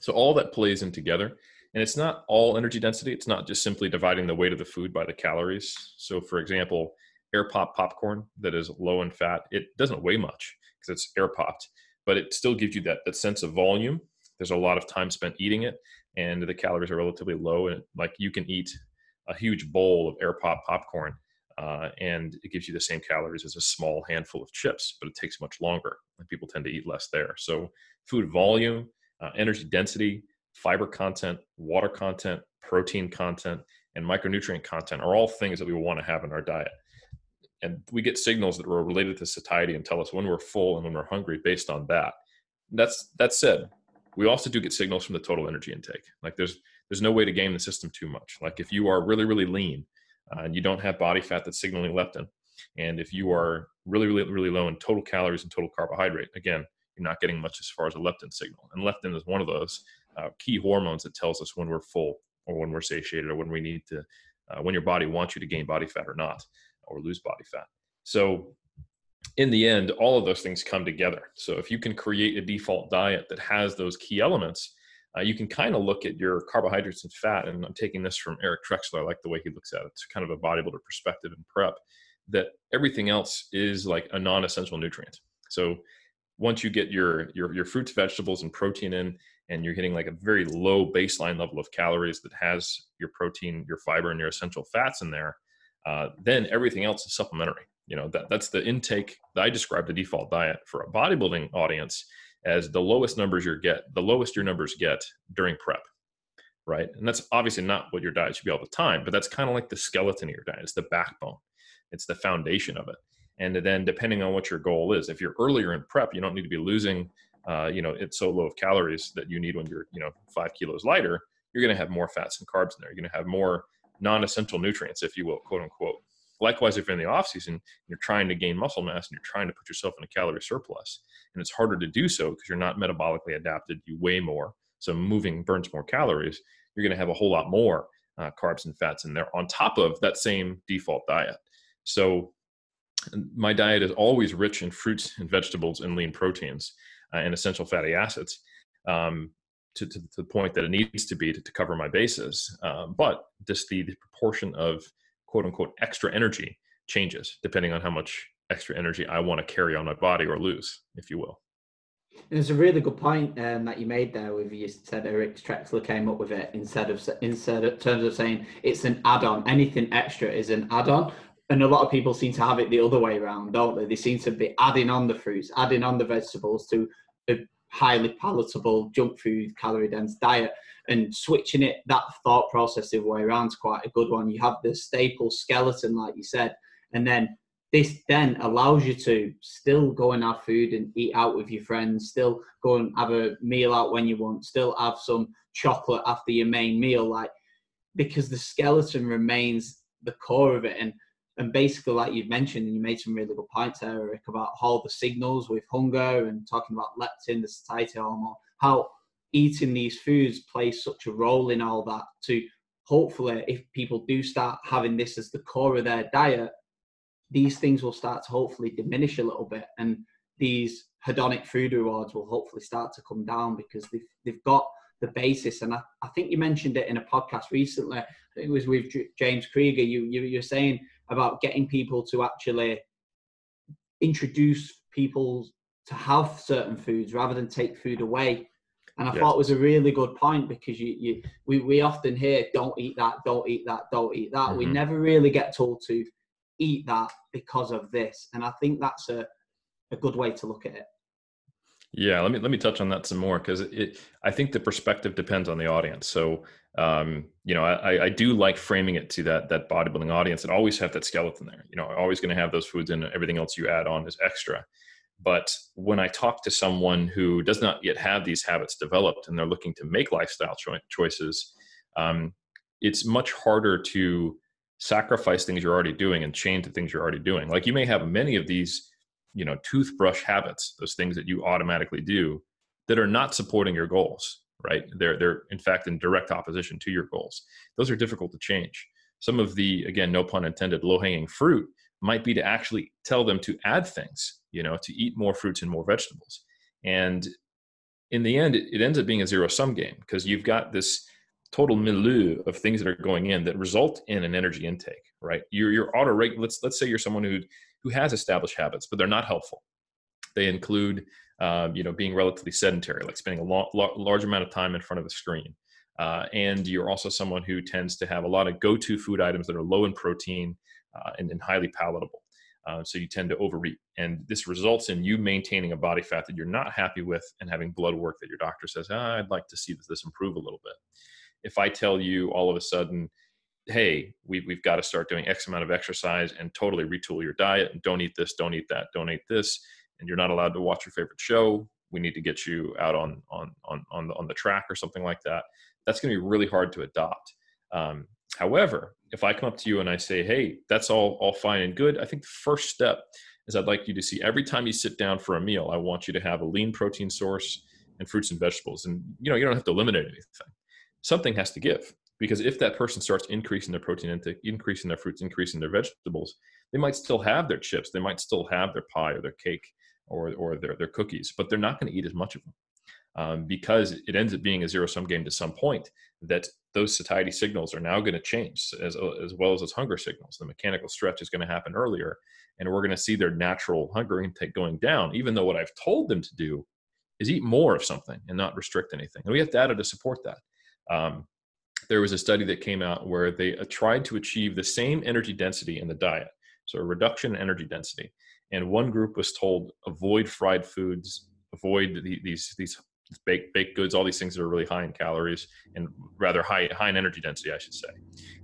Speaker 2: So all that plays in together. And it's not all energy density. It's not just simply dividing the weight of the food by the calories. So, for example, air pop popcorn that is low in fat, it doesn't weigh much because it's air popped but it still gives you that that sense of volume. There's a lot of time spent eating it, and the calories are relatively low. And like you can eat a huge bowl of air pop popcorn, uh, and it gives you the same calories as a small handful of chips, but it takes much longer. And people tend to eat less there. So food volume, uh, energy density, fiber content, water content, protein content, and micronutrient content are all things that we want to have in our diet. And we get signals that are related to satiety and tell us when we're full and when we're hungry based on that. That's that said, we also do get signals from the total energy intake. Like there's there's no way to game the system too much. Like if you are really really lean uh, and you don't have body fat that's signaling leptin, and if you are really really really low in total calories and total carbohydrate, again you're not getting much as far as a leptin signal. And leptin is one of those uh, key hormones that tells us when we're full or when we're satiated or when we need to, uh, when your body wants you to gain body fat or not, or lose body fat. So, in the end, all of those things come together. So, if you can create a default diet that has those key elements, uh, you can kind of look at your carbohydrates and fat. And I'm taking this from Eric Trexler. I like the way he looks at it. It's kind of a bodybuilder perspective in prep that everything else is like a non essential nutrient. So, once you get your your your fruits, vegetables, and protein in, and you're hitting like a very low baseline level of calories that has your protein, your fiber, and your essential fats in there, uh, then everything else is supplementary. You know that that's the intake. That I describe the default diet for a bodybuilding audience as the lowest numbers you get, the lowest your numbers get during prep, right? And that's obviously not what your diet should be all the time, but that's kind of like the skeleton of your diet. It's the backbone. It's the foundation of it. And then depending on what your goal is, if you're earlier in prep, you don't need to be losing, uh, you know, it's so low of calories that you need when you're, you know, five kilos lighter. You're going to have more fats and carbs in there. You're going to have more non-essential nutrients, if you will, quote unquote. Likewise, if you're in the off season, you're trying to gain muscle mass and you're trying to put yourself in a calorie surplus, and it's harder to do so because you're not metabolically adapted. You weigh more, so moving burns more calories. You're going to have a whole lot more uh, carbs and fats in there on top of that same default diet. So my diet is always rich in fruits and vegetables and lean proteins uh, and essential fatty acids um, to, to, the point that it needs to be to, to cover my bases. Um, but just the, the proportion of quote unquote extra energy changes depending on how much extra energy I want to carry on my body or lose, if you will.
Speaker 1: And it's a really good point um, that you made there. With you said Eric Trexler came up with it instead of instead of terms of saying it's an add-on. Anything extra is an add-on and a lot of people seem to have it the other way around, don't they? They seem to be adding on the fruits, adding on the vegetables to a highly palatable junk food, calorie dense diet, and switching it that thought process the way around is quite a good one. You have the staple skeleton, like you said, and then this then allows you to still go and have food and eat out with your friends, still go and have a meal out when you want, still have some chocolate after your main meal, like because the skeleton remains the core of it. And and basically, like you've mentioned, and you made some really good points there, Eric, about all the signals with hunger and talking about leptin, the satiety hormone, how eating these foods plays such a role in all that. To hopefully, if people do start having this as the core of their diet, these things will start to hopefully diminish a little bit, and these hedonic food rewards will hopefully start to come down because they've they've got the basis. And I, I think you mentioned it in a podcast recently. it was with James Krieger. You, you you're saying about getting people to actually introduce people to have certain foods rather than take food away. And I thought it was a really good point because you, you we, we often hear don't eat that, don't eat that, don't eat that. Mm-hmm. We never really get told to eat that because of this. And I think that's a, a good way to look at it.
Speaker 2: Yeah, let me let me touch on that some more because it. I think the perspective depends on the audience. So, um, you know, I, I do like framing it to that that bodybuilding audience and always have that skeleton there. You know, always going to have those foods and everything else you add on is extra. But when I talk to someone who does not yet have these habits developed and they're looking to make lifestyle cho- choices, um, it's much harder to sacrifice things you're already doing and change the things you're already doing. Like you may have many of these you know toothbrush habits those things that you automatically do that are not supporting your goals right they're they're in fact in direct opposition to your goals those are difficult to change some of the again no pun intended low hanging fruit might be to actually tell them to add things you know to eat more fruits and more vegetables and in the end it, ends up being a zero sum game because you've got this total milieu of things that are going in that result in an energy intake right you're, you're auto rate. let's let's say you're someone who who has established habits, but they're not helpful. They include, um, you know, being relatively sedentary, like spending a lo- lo- large amount of time in front of a screen, uh, and you're also someone who tends to have a lot of go-to food items that are low in protein uh, and, and, highly palatable. Uh, so you tend to overeat, and this results in you maintaining a body fat that you're not happy with and having blood work that your doctor says, ah, "I'd like to see this improve a little bit." If I tell you all of a sudden, "Hey, we, we've got to start doing X amount of exercise and totally retool your diet, and don't eat this, don't eat that, don't eat this," and you're not allowed to watch your favorite show, we need to get you out on on on on the, on the track or something like that that's going to be really hard to adopt. Um, however, if I come up to you and I say, "Hey, that's all all fine and good," I think the first step is I'd like you to see every time you sit down for a meal, I want you to have a lean protein source and fruits and vegetables. And you know, you don't have to eliminate anything. Something has to give because if that person starts increasing their protein intake, increasing their fruits, increasing their vegetables, they might still have their chips, they might still have their pie or their cake or or their their cookies, but they're not going to eat as much of them um, because it ends up being a zero sum game to some point that those satiety signals are now going to change as, as well as those hunger signals. The mechanical stretch is going to happen earlier, and we're going to see their natural hunger intake going down, even though what I've told them to do is eat more of something and not restrict anything. And we have data to support that. Um, there was a study that came out where they uh, tried to achieve the same energy density in the diet, so a reduction in energy density. And one group was told avoid fried foods, avoid the, these these baked baked goods, all these things that are really high in calories and rather high high in energy density, I should say.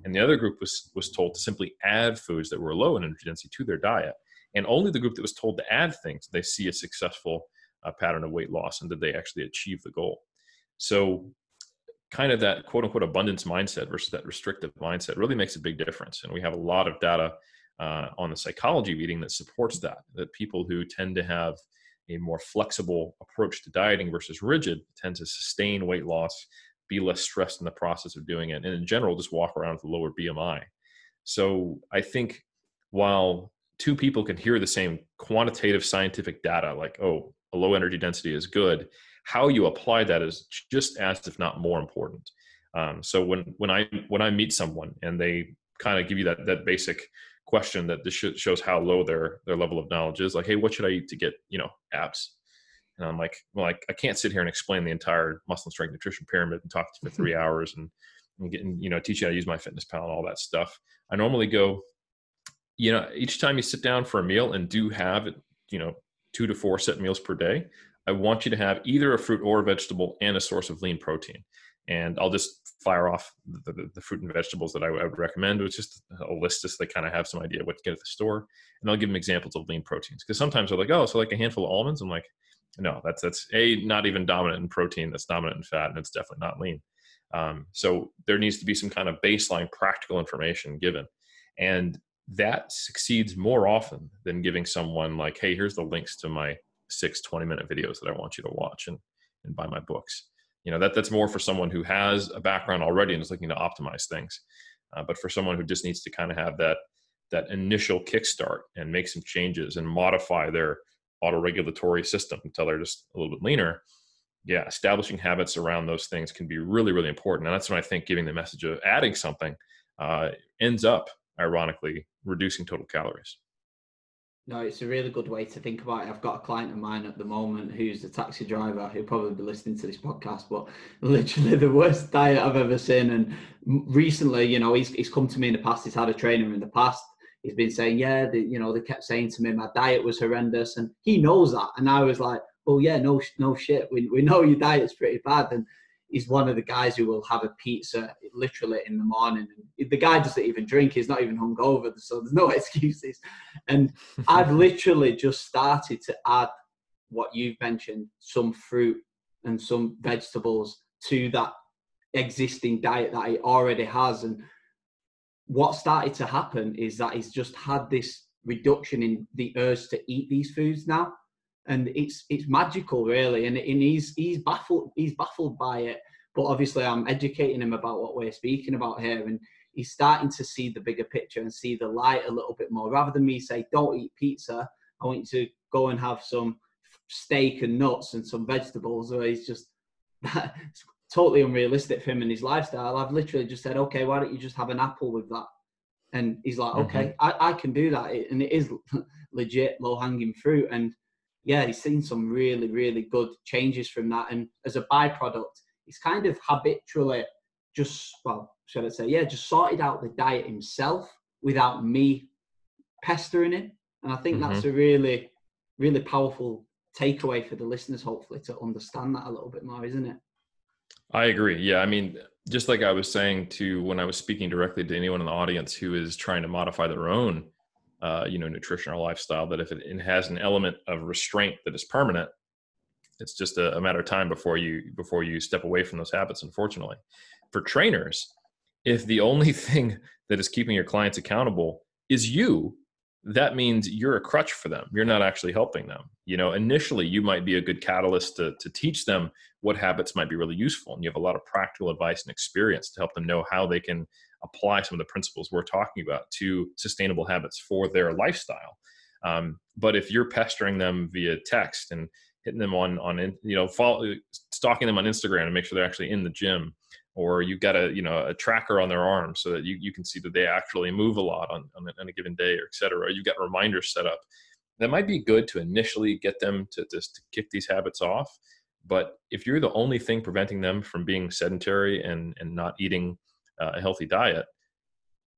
Speaker 2: And the other group was was told to simply add foods that were low in energy density to their diet. And only the group that was told to add things, they see a successful uh, pattern of weight loss and did they actually achieve the goal. So kind of that quote unquote abundance mindset versus that restrictive mindset really makes a big difference. And we have a lot of data uh, on the psychology of eating that supports that, that people who tend to have a more flexible approach to dieting versus rigid tend to sustain weight loss, be less stressed in the process of doing it, and in general, just walk around with a lower BMI. So I think while two people can hear the same quantitative scientific data, like, oh, a low energy density is good, how you apply that is just as, if not more important. Um, so when when I when I meet someone and they kind of give you that that basic question that this shows how low their their level of knowledge is. Like, hey, what should I eat to get you know abs? And I'm like, well, I, I can't sit here and explain the entire muscle strength nutrition pyramid and talk to you for three hours and, and get you know teach you how to use MyFitnessPal and all that stuff. I normally go, you know, each time you sit down for a meal and do have you know two to four set meals per day, I want you to have either a fruit or a vegetable and a source of lean protein and I'll just fire off the, the, the fruit and vegetables that I, would recommend. It's just a list just they kind of have some idea what to get at the store, and I'll give them examples of lean proteins because sometimes they're like, oh, so like a handful of almonds. I'm like, no, that's that's a not even dominant in protein. That's dominant in fat, and it's definitely not lean. Um, so there needs to be some kind of baseline practical information given, and that succeeds more often than giving someone like, hey, here's the links to my six 20 minute videos that I want you to watch and and buy my books you know that that's more for someone who has a background already and is looking to optimize things uh, but for someone who just needs to kind of have that that initial kickstart and make some changes and modify their auto-regulatory system until they're just a little bit leaner yeah establishing habits around those things can be really really important. And that's when i think giving the message of adding something uh, ends up ironically reducing total calories
Speaker 1: no, it's a really good way to think about it. I've got a client of mine at the moment who's a taxi driver who'll probably be listening to this podcast, but literally the worst diet I've ever seen. And recently, you know, he's, he's come to me in the past, he's had a trainer in the past. He's been saying, yeah, you know, they kept saying to me, my diet was horrendous. And he knows that. And I was like, oh, yeah, no, no shit. We, we know your diet's pretty bad. And he's one of the guys who will have a pizza literally in the morning. And the guy doesn't even drink; he's not even hungover, so there's no excuses. And I've literally just started to add what you've mentioned: some fruit and some vegetables to that existing diet that he already has. And what started to happen is that he's just had this reduction in the urge to eat these foods now and it's it's magical really. And, and he's he's baffled he's baffled by it. But obviously i'm educating him about what we're speaking about here and he's starting to see the bigger picture and see the light a little bit more. Rather than me say don't eat pizza i want you to go and have some steak and nuts and some vegetables or he's just totally unrealistic for him and his lifestyle. I've literally just said okay why don't you just have an apple with that? And he's like okay mm-hmm. I, I can do that. And it is legit low hanging fruit. And yeah, he's seen some really, really good changes from that. And as a byproduct, he's kind of habitually just well, should I say, yeah, just sorted out the diet himself without me pestering him. And I think mm-hmm. that's a really, really powerful takeaway for the listeners, hopefully, to understand that a little bit more, isn't it?
Speaker 2: I agree. Yeah. I mean, just like I was saying to when I was speaking directly to anyone in the audience who is trying to modify their own, uh, you know, nutrition or lifestyle, that if it, it, has an element of restraint that is permanent, it's just a, a matter of time before you before you step away from those habits. Unfortunately, for trainers, if the only thing that is keeping your clients accountable is you that means you're a crutch for them you're not actually helping them you know initially you might be a good catalyst to, to teach them what habits might be really useful and you have a lot of practical advice and experience to help them know how they can apply some of the principles we're talking about to sustainable habits for their lifestyle. Um, but if you're pestering them via text and hitting them on on you know follow, stalking them on instagram to make sure they're actually in the gym or you've got a you know a tracker on their arm so that you, you can see that they actually move a lot on, on, a, on a given day or et cetera you've got reminders set up that might be good to initially get them to just to kick these habits off. But if you're the only thing preventing them from being sedentary and and not eating uh, a healthy diet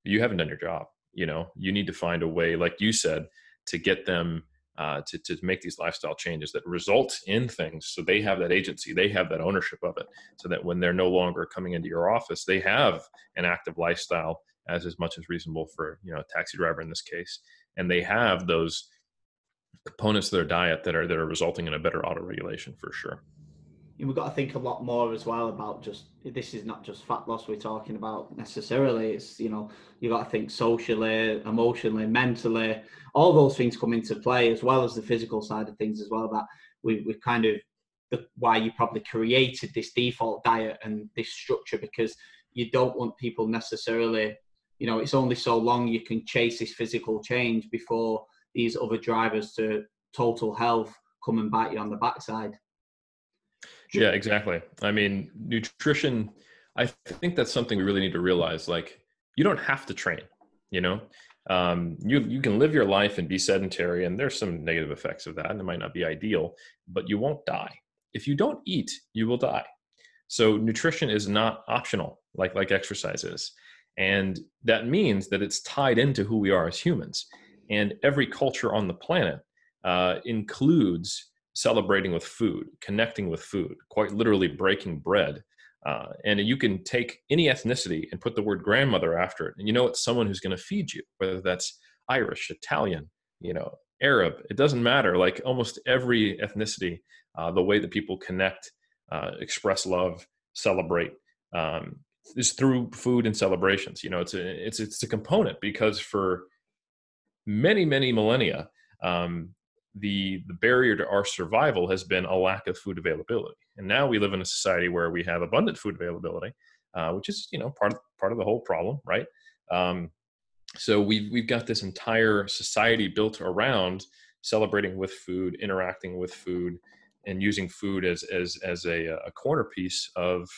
Speaker 2: you haven't done your job you know? You need to find a way like you said to get them uh, to, to make these lifestyle changes that result in things so they have that agency they have that ownership of it so that when they're no longer coming into your office they have an active lifestyle as as much as reasonable for you know a taxi driver in this case and they have those components of their diet that are that are resulting in a better auto regulation for sure
Speaker 1: we've got to think a lot more as well about just this is not just fat loss we're talking about necessarily it's you know you got to think socially emotionally mentally all those things come into play as well as the physical side of things as well that we, we kind of the, why you probably created this default diet and this structure because you don't want people necessarily you know it's only so long you can chase this physical change before these other drivers to total health come and bite you on the backside
Speaker 2: yeah, exactly. I mean, nutrition, I think that's something we really need to realize. Like, you don't have to train, you know? Um, you, you can live your life and be sedentary, and there's some negative effects of that, and it might not be ideal, but you won't die. If you don't eat, you will die. So, nutrition is not optional like, like exercise is. And that means that it's tied into who we are as humans. And every culture on the planet uh, includes celebrating with food, connecting with food, quite literally breaking bread. Uh, and you can take any ethnicity and put the word grandmother after it, and you know it's someone who's going to feed you, whether that's Irish, Italian, you know, Arab. It doesn't matter. Like almost every ethnicity, uh, the way that people connect, uh, express love, celebrate, um, is through food and celebrations. You know, it's a it's it's a component because for many many millennia, um, the the barrier to our survival has been a lack of food availability. And now we live in a society where we have abundant food availability uh, which is you know part of part of the whole problem right? Um, so we've we've got this entire society built around celebrating with food interacting with food and using food as as as a, a corner piece of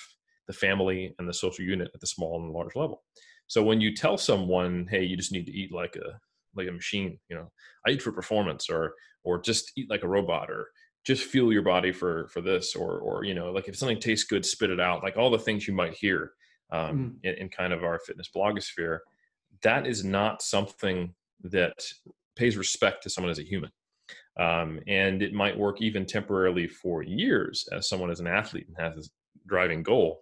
Speaker 2: the family and the social unit at the small and large level. So when you tell someone hey you just need to eat like a like a machine you know i eat for performance or or just eat like a robot or just fuel your body for for this or or you know like if something tastes good spit it out like all the things you might hear um, mm. in, in, kind of our fitness blogosphere. That is not something that pays respect to someone as a human. Um, and it might work even temporarily for years as someone as an athlete and has this driving goal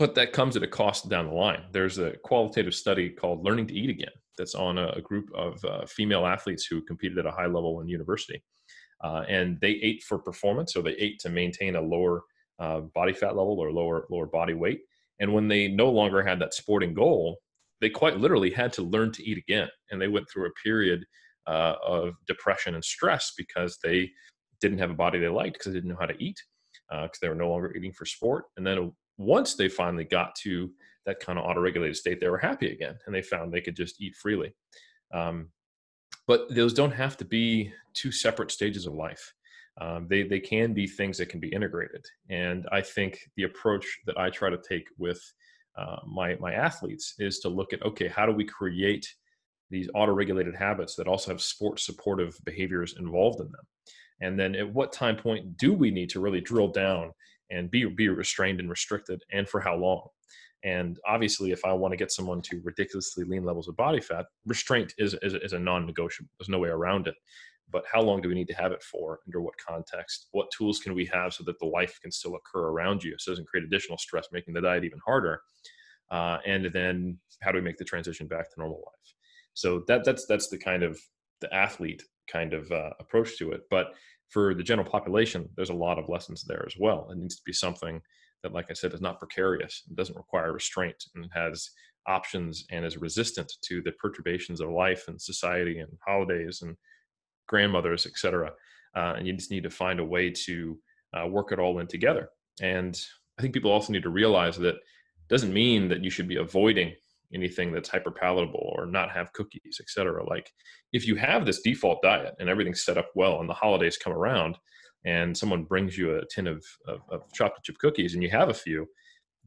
Speaker 2: but that comes at a cost down the line. There's a qualitative study called learning to eat again that's on a, a group of uh, female athletes who competed at a high level in university. Uh, and they ate for performance, so they ate to maintain a lower uh, body fat level or lower lower body weight. And when they no longer had that sporting goal, they quite literally had to learn to eat again. And they went through a period uh, of depression and stress because they didn't have a body they liked because they didn't know how to eat because uh, they were no longer eating for sport. And then once they finally got to that kind of auto-regulated state, they were happy again, and they found they could just eat freely. Um, but those don't have to be two separate stages of life. Um, they they can be things that can be integrated, and I think the approach that I try to take with uh, my my athletes is to look at okay, how do we create these auto-regulated habits that also have sport supportive behaviors involved in them, and then at what time point do we need to really drill down and be be restrained and restricted, and for how long? And obviously, if I want to get someone to ridiculously lean levels of body fat, restraint is, is, is a non negotiable. There's no way around it. But how long do we need to have it for? Under what context? What tools can we have so that the life can still occur around you so it doesn't create additional stress, making the diet even harder? Uh, and then how do we make the transition back to normal life? So that that's that's the kind of the athlete kind of uh, approach to it. But for the general population, there's a lot of lessons there as well. It needs to be something that, like I said, is not precarious. It doesn't require restraint and has options and is resistant to the perturbations of life and society and holidays and grandmothers, etc. Uh, and you just need to find a way to uh, work it all in together. And I think people also need to realize that doesn't mean that you should be avoiding anything that's hyper palatable or not have cookies, etc. Like if you have this default diet and everything's set up well and the holidays come around and someone brings you a tin of, of, of chocolate chip cookies and you have a few,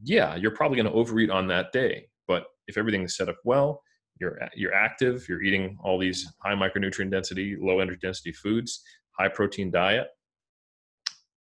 Speaker 2: yeah, you're probably going to overeat on that day. But if everything's set up well, you're you're active, you're eating all these high micronutrient density, low energy density foods, high protein diet,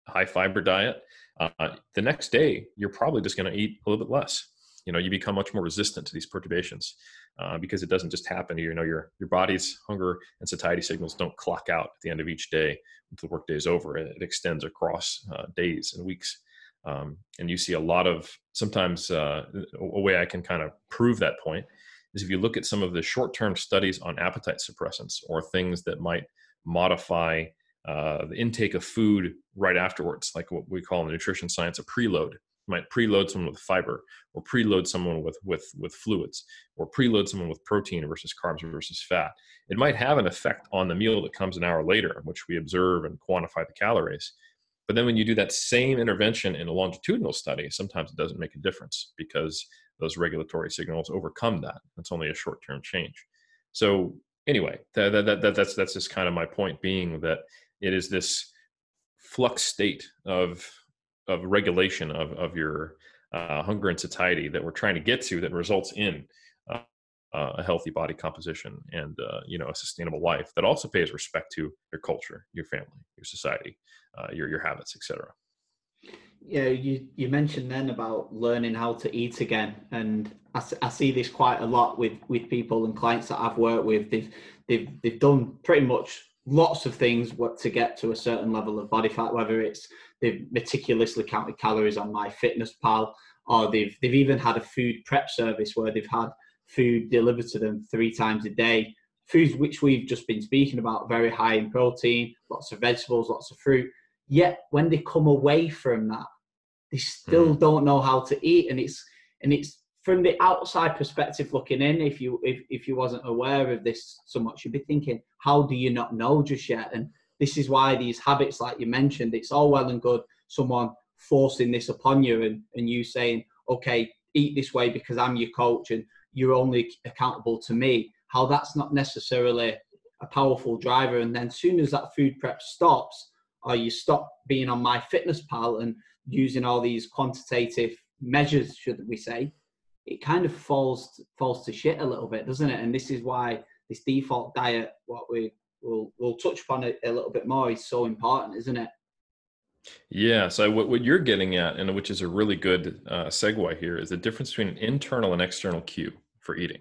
Speaker 2: high fiber diet. Uh, the next day, you're probably just going to eat a little bit less. You know, you become much more resistant to these perturbations uh, because it doesn't just happen. You know, your your body's hunger and satiety signals don't clock out at the end of each day until the workday is over. It, extends across uh, days and weeks. Um, and you see a lot of sometimes uh, a way I can kind of prove that point is if you look at some of the short-term studies on appetite suppressants or things that might modify uh, the intake of food right afterwards, like what we call in nutrition science a preload. Might preload someone with fiber, or preload someone with with with fluids, or preload someone with protein versus carbs versus fat. It might have an effect on the meal that comes an hour later, in which we observe and quantify the calories. But then when you do that same intervention in a longitudinal study, sometimes it doesn't make a difference because those regulatory signals overcome that. It's only a short term change. So anyway, that, that, that, that's that's just kind of my point being that it is this flux state of of regulation of of your uh, hunger and satiety that we're trying to get to that results in uh, a healthy body composition and uh, you know a sustainable life that also pays respect to your culture, your family, your society, uh, your your habits, etc
Speaker 1: yeah, you, you mentioned then about learning how to eat again, and I, I see this quite a lot with with people and clients that I've worked with. They've they've they've done pretty much lots of things to get to a certain level of body fat, whether it's they've meticulously counted calories on MyFitnessPal, or they've they've even had a food prep service where they've had food delivered to them three times a day. Foods which we've just been speaking about, very high in protein, lots of vegetables, lots of fruit. Yet when they come away from that, they still mm. don't know how to eat, and it's and it's from the outside perspective looking in. If you if if you wasn't aware of this so much, you'd be thinking, how do you not know just yet? And this is why these habits, like you mentioned, it's all well and good someone forcing this upon you and, and you saying, okay, eat this way because I'm your coach and you're only accountable to me. How that's not necessarily a powerful driver. And then soon as that food prep stops, or you stop being on MyFitnessPal and using all these quantitative measures, should we say, it kind of falls falls to shit a little bit, doesn't it? And this is why this default diet, what we will we'll touch upon it a little bit more, is so important, isn't it?
Speaker 2: Yeah. So what, what you're getting at, and which is a really good uh, segue here, is the difference between an internal and external cue for eating.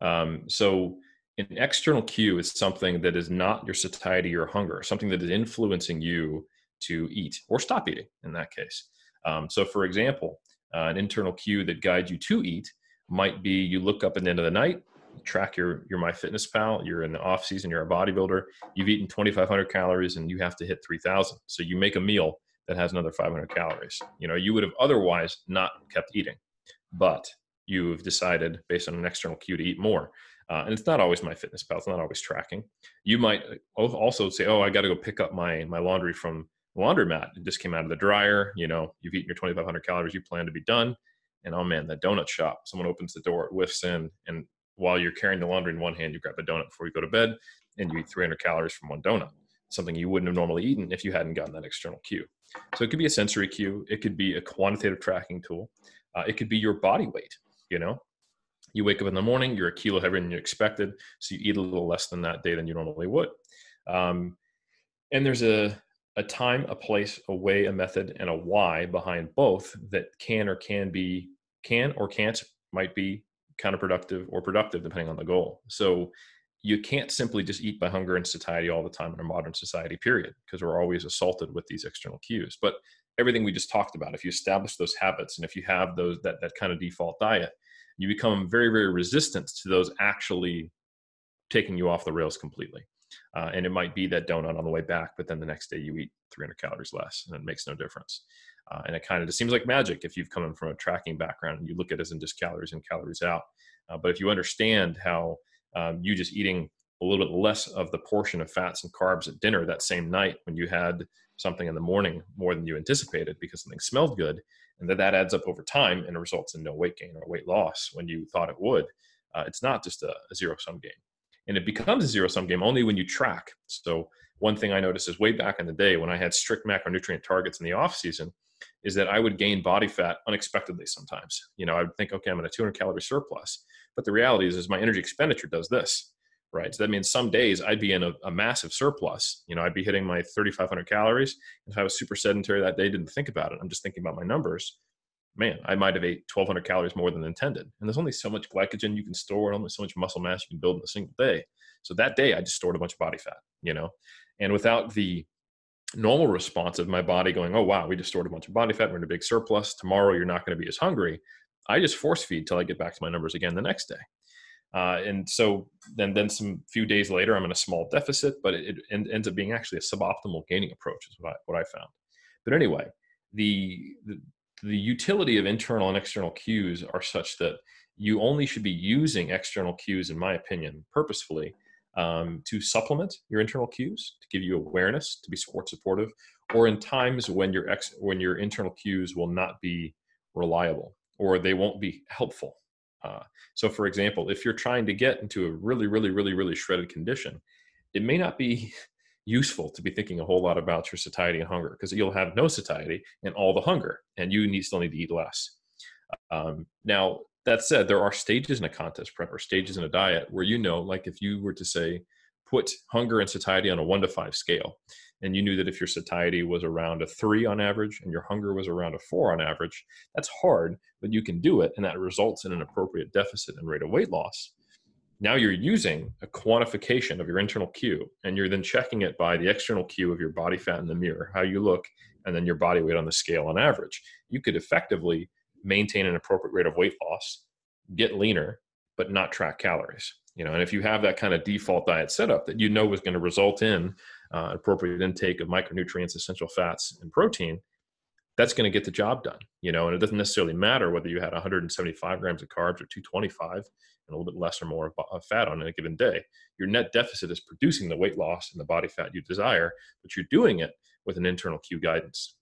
Speaker 2: Um, so an external cue is something that is not your satiety or hunger, something that is influencing you to eat or stop eating in that case. Um, so, for example, uh, an internal cue that guides you to eat might be you look up at the end of the night, track your your MyFitnessPal. You're in the off season. You're a bodybuilder. You've eaten 2,500 calories, and you have to hit 3,000. So you make a meal that has another 500 calories. You know, you would have otherwise not kept eating, but you've decided based on an external cue to eat more. Uh, and it's not always my MyFitnessPal. It's not always tracking. You might also say, "Oh, I got to go pick up my my laundry from laundromat. It just came out of the dryer. You know, you've eaten your 2,500 calories. You plan to be done. And oh man, that donut shop. Someone opens the door, it whiffs in, and while you're carrying the laundry in one hand, you grab a donut before you go to bed, and you eat 300 calories from one donut. Something you wouldn't have normally eaten if you hadn't gotten that external cue. So it could be a sensory cue. It could be a quantitative tracking tool. Uh, it could be your body weight. You know, you wake up in the morning, you're a kilo heavier than you expected, so you eat a little less than that day than you normally would. Um, and there's a a time, a place, a way, a method, and a why behind both that can or can be can or can't might be counterproductive or productive depending on the goal. So you can't simply just eat by hunger and satiety all the time in a modern society, period, because we're always assaulted with these external cues. But everything we just talked about, if you establish those habits and if you have those that that kind of default diet, you become very, very resistant to those actually taking you off the rails completely. Uh, and it might be that donut on the way back, but then the next day you eat 300 calories less, and it makes no difference. Uh, and it kind of just seems like magic if you've come in from a tracking background and you look at it as in just calories in, calories out. Uh, but if you understand how um, you just eating a little bit less of the portion of fats and carbs at dinner that same night when you had something in the morning more than you anticipated because something smelled good, and that that adds up over time and results in no weight gain or weight loss when you thought it would. Uh, it's not just a, a zero sum game and it becomes a zero sum game only when you track. So one thing I noticed is way back in the day when I had strict macronutrient targets in the off season, is that I would gain body fat unexpectedly sometimes. You know, I would think, okay, I'm in a 200 calorie surplus, but the reality is, is my energy expenditure does this, right? So that means some days I'd be in a, a massive surplus. You know, I'd be hitting my 3,500 calories. And if I was super sedentary that day, didn't think about it. I'm just thinking about my numbers man, I might have ate 1,200 calories more than intended. And there's only so much glycogen you can store, and only so much muscle mass you can build in a single day. So that day, I just stored a bunch of body fat, you know, and without the normal response of my body going, oh, wow, we just stored a bunch of body fat. We're in a big surplus. Tomorrow, you're not going to be as hungry. I just force feed till I get back to my numbers again the next day. Uh, and so then, then some few days later, I'm in a small deficit, but it, it ends up being actually a suboptimal gaining approach, is what I, what I found. But anyway, the, the the utility of internal and external cues are such that you only should be using external cues, in my opinion, purposefully um, to supplement your internal cues, to give you awareness, to be sport supportive, or in times when your ex- when your internal cues will not be reliable or they won't be helpful. Uh, so, for example, if you're trying to get into a really, really, really, really shredded condition, it may not be useful to be thinking a whole lot about your satiety and hunger because you'll have no satiety and all the hunger, and you need still need to eat less. Um, now, that said, there are stages in a contest prep or stages in a diet where you know, like if you were to say, put hunger and satiety on a one to five scale, and you knew that if your satiety was around a three on average and your hunger was around a four on average, that's hard, but you can do it, and that results in an appropriate deficit and rate of weight loss now you're using a quantification of your internal cue and you're then checking it by the external cue of your body fat in the mirror how you look and then your body weight on the scale on average. You could effectively maintain an appropriate rate of weight loss get leaner but not track calories you know? And if you have that kind of default diet setup that you know is going to result in uh, appropriate intake of micronutrients essential fats and protein that's going to get the job done you know? And it doesn't necessarily matter whether you had 175 grams of carbs or 225 and a little bit less or more of fat on in a given day. Your net deficit is producing the weight loss and the body fat you desire, but you're doing it with an internal cue guidance.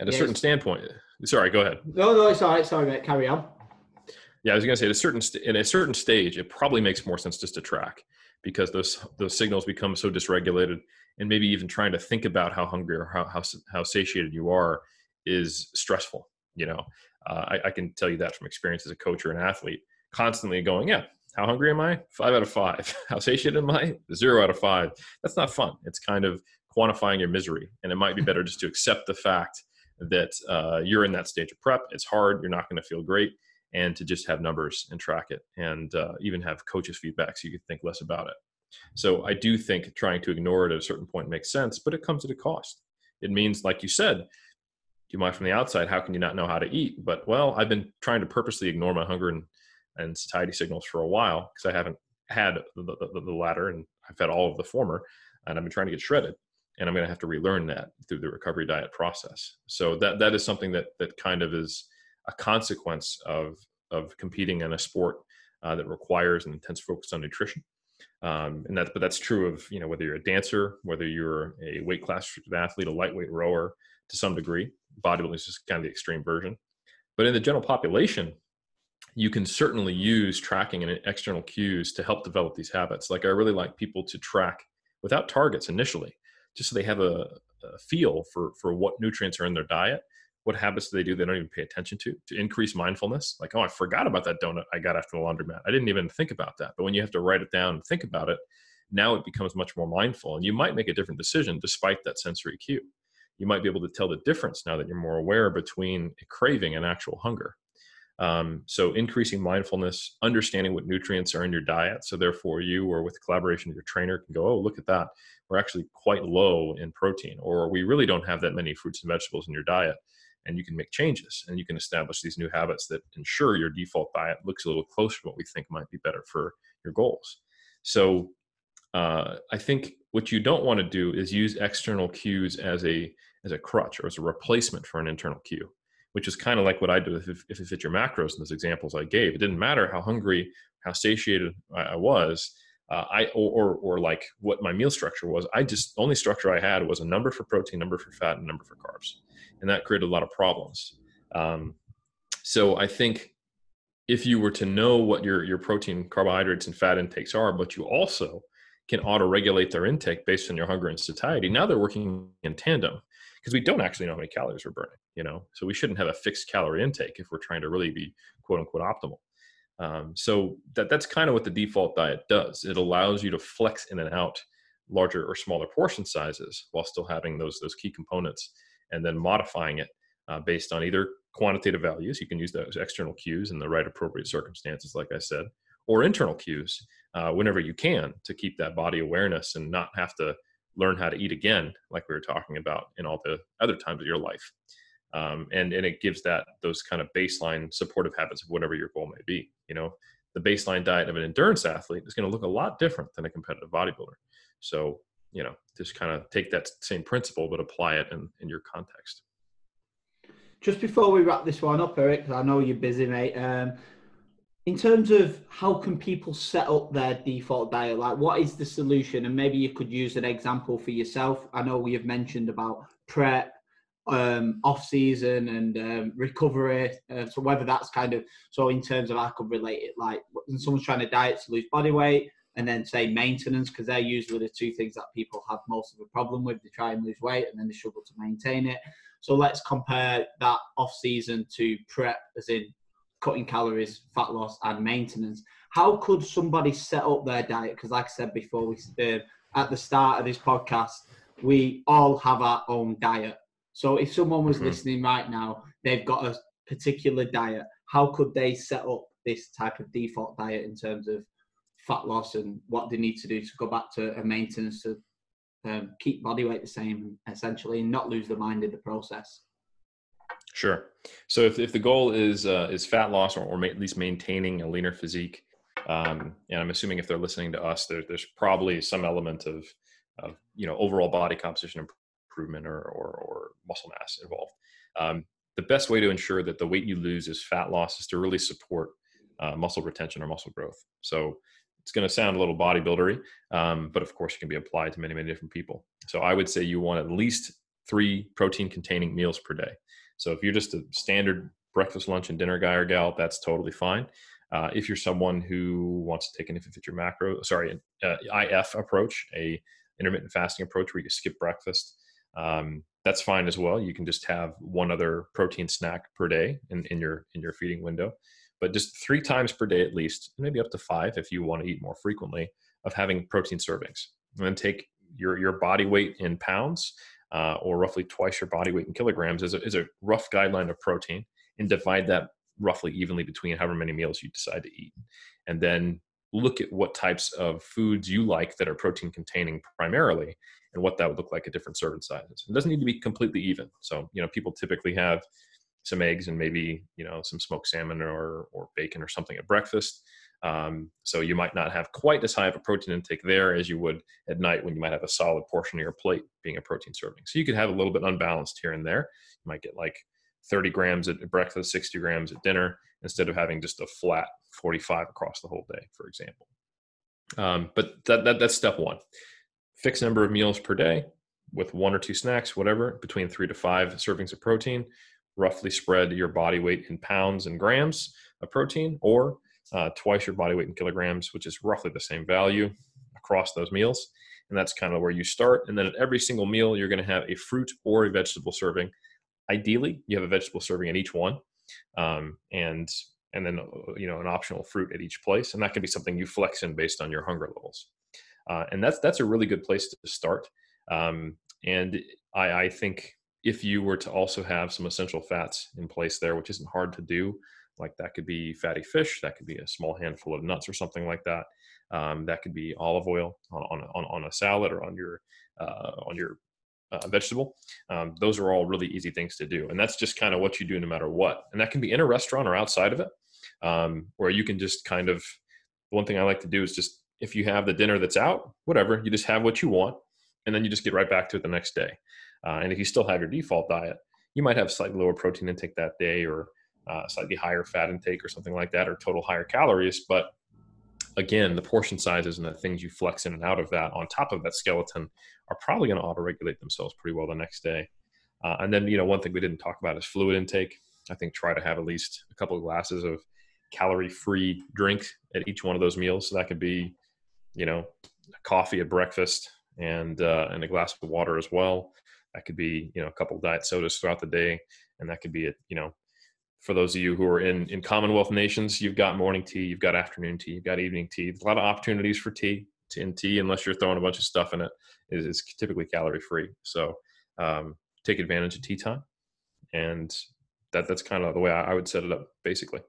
Speaker 2: At a yes. certain standpoint, sorry, go ahead.
Speaker 3: No, no, it's all right. Sorry, mate. Carry on.
Speaker 2: Yeah, I was going to say at a certain st- in a certain stage, it probably makes more sense just to track because those those signals become so dysregulated, and maybe even trying to think about how hungry or how how, how satiated you are is stressful. You know, uh, I, I, can tell you that from experience as a coach or an athlete constantly going, yeah, how hungry am I? Five out of five. How satiated am I? Zero out of five. That's not fun. It's kind of quantifying your misery. And it might be better just to accept the fact that uh, you're in that stage of prep. It's hard. You're not going to feel great. And to just have numbers and track it and uh, even have coaches' feedback so you can think less about it. So I do think trying to ignore it at a certain point makes sense, but it comes at a cost. It means, like you said, you might from the outside, how can you not know how to eat? But well, I've been trying to purposely ignore my hunger and and satiety signals for a while because I haven't had the, the, the, latter and I've had all of the former and I've been trying to get shredded and I'm going to have to relearn that through the recovery diet process. So that that is something that that kind of is a consequence of of competing in a sport uh, that requires an intense focus on nutrition. Um, and that, but that's true of you know whether you're a dancer, whether you're a weight class athlete, a lightweight rower to some degree. Bodybuilding is just kind of the extreme version. But in the general population, you can certainly use tracking and external cues to help develop these habits. Like I really like people to track without targets initially, just so they have a, a, feel for for what nutrients are in their diet, what habits do they do they don't even pay attention to, to increase mindfulness. Like, oh, I forgot about that donut I got after the laundromat. I didn't even think about that. But when you have to write it down and think about it, now it becomes much more mindful, and you might make a different decision despite that sensory cue. You might be able to tell the difference now that you're more aware between a craving and actual hunger. Um, so increasing mindfulness, understanding what nutrients are in your diet. So therefore, you or with collaboration with your trainer can go, oh, look at that. We're actually quite low in protein, or we really don't have that many fruits and vegetables in your diet. And you can make changes and you can establish these new habits that ensure your default diet looks a little closer to what we think might be better for your goals. So uh, I think what you don't want to do is use external cues as a as a crutch or as a replacement for an internal cue which is kind of like what I do if, if it fit your macros in those examples I gave. It didn't matter how hungry, how satiated I, was, uh, I or, or, or like what my meal structure was. I just only structure I had was a number for protein, number for fat, and number for carbs, and that created a lot of problems. Um, so I think if you were to know what your your protein, carbohydrates, and fat intakes are, but you also can auto regulate their intake based on your hunger and satiety. Now they're working in tandem because we don't actually know how many calories we're burning you know? So we shouldn't have a fixed calorie intake if we're trying to really be quote unquote optimal. Um, so that that's kind of what the default diet does. It allows you to flex in and out larger or smaller portion sizes while still having those those key components and then modifying it uh, based on either quantitative values you can use those external cues in the right appropriate circumstances like i said or internal cues uh, whenever you can to keep that body awareness and not have to learn how to eat again, like we were talking about in all the other times of your life. Um, and and it gives that those kind of baseline supportive habits of whatever your goal may be. You know, the baseline diet of an endurance athlete is going to look a lot different than a competitive bodybuilder. So you know, just kind of take that same principle but apply it in in your context.
Speaker 1: Just before we wrap this one up, Eric, I know you're busy, mate. Um, in terms of how can people set up their default diet like what is the solution? And maybe you could use an example for yourself. I know we have mentioned about prep um, off season and um, recovery uh, so whether that's kind of so in terms of i could relate it like when someone's trying to diet to lose body weight and then say maintenance because they're usually the two things that people have most of a problem with. They try and lose weight and then they struggle to maintain it. So let's compare that off season to prep as in cutting calories, fat loss, and maintenance. How could somebody set up their diet? Because, like I said before, we uh, at the start of this podcast, we all have our own diet. So, if someone was mm-hmm. listening right now, they've got a particular diet. How could they set up this type of default diet in terms of fat loss and what they need to do to go back to a maintenance to um, keep body weight the same, essentially, and not lose their mind in the process?
Speaker 2: Sure. So if, if the goal is uh, is fat loss or, or at least maintaining a leaner physique, um, and I'm assuming if they're listening to us, there, there's probably some element of, of you know overall body composition improvement or, or, or muscle mass involved. Um, the best way to ensure that the weight you lose is fat loss is to really support uh, muscle retention or muscle growth. So it's going to sound a little bodybuildery, um, but of course it can be applied to many many different people. So I would say you want at least three protein containing meals per day. So if you're just a standard breakfast, lunch, and dinner guy or gal, that's totally fine. Uh, if you're someone who wants to take an if your macro, sorry, uh, IF approach, a intermittent fasting approach where you skip breakfast, um, that's fine as well. You can just have one other protein snack per day in, in your in your feeding window, but just three times per day at least, maybe up to five if you want to eat more frequently of having protein servings. And then take your your body weight in pounds uh, or roughly twice your body weight in kilograms is a, is a rough guideline of protein and divide that roughly evenly between however many meals you decide to eat. And then look at what types of foods you like that are protein containing primarily and what that would look like at different serving sizes. It doesn't need to be completely even. So, you know, people typically have some eggs and maybe, you know, some smoked salmon or, or bacon or something at breakfast. Um, so you might not have quite as high of a protein intake there as you would at night when you might have a solid portion of your plate being a protein serving. So you could have a little bit unbalanced here and there. You might get like 30 grams at breakfast, 60 grams at dinner, instead of having just a flat 45 across the whole day, for example. Um, but that, that, that's step one. Fixed number of meals per day with one or two snacks, whatever, between three to five servings of protein. Roughly spread your body weight in pounds and grams of protein, or uh, twice your body weight in kilograms, which is roughly the same value across those meals. And that's kind of where you start. And then at every single meal, you're going to have a fruit or a vegetable serving. Ideally, you have a vegetable serving at each one, um, and and then uh, you know an optional fruit at each place. And that can be something you flex in based on your hunger levels. Uh, and that's that's a really good place to start. Um, and I, I think if you were to also have some essential fats in place there, which isn't hard to do, Like that could be fatty fish, that could be a small handful of nuts or something like that. Um, that could be olive oil on, on, on, a salad or on your uh, on your uh, vegetable. Um, those are all really easy things to do, and that's just kind of what you do no matter what. And that can be in a restaurant or outside of it, um, where you can just kind of. One thing I like to do is just if you have the dinner that's out, whatever, you just have what you want, and then you just get right back to it the next day. Uh, and if you still have your default diet, you might have slightly lower protein intake that day, or uh, slightly higher fat intake, or something like that, or total higher calories, but again, the portion sizes and the things you flex in and out of that on top of that skeleton are probably going to auto-regulate themselves pretty well the next day. Uh, and then, you know, one thing we didn't talk about is fluid intake. I think try to have at least a couple of glasses of calorie-free drink at each one of those meals. So that could be, you know, coffee at breakfast and uh, and a glass of water as well. That could be, you know, a couple diet sodas throughout the day, and that could be, a, you know, for those of you who are in, in Commonwealth nations, you've got morning tea, you've got afternoon tea, you've got evening tea. There's a lot of opportunities for tea. In tea, unless you're throwing a bunch of stuff in it, is, typically calorie free. So um, take advantage of tea time, and that that's kind of the way I, I, would set it up, basically.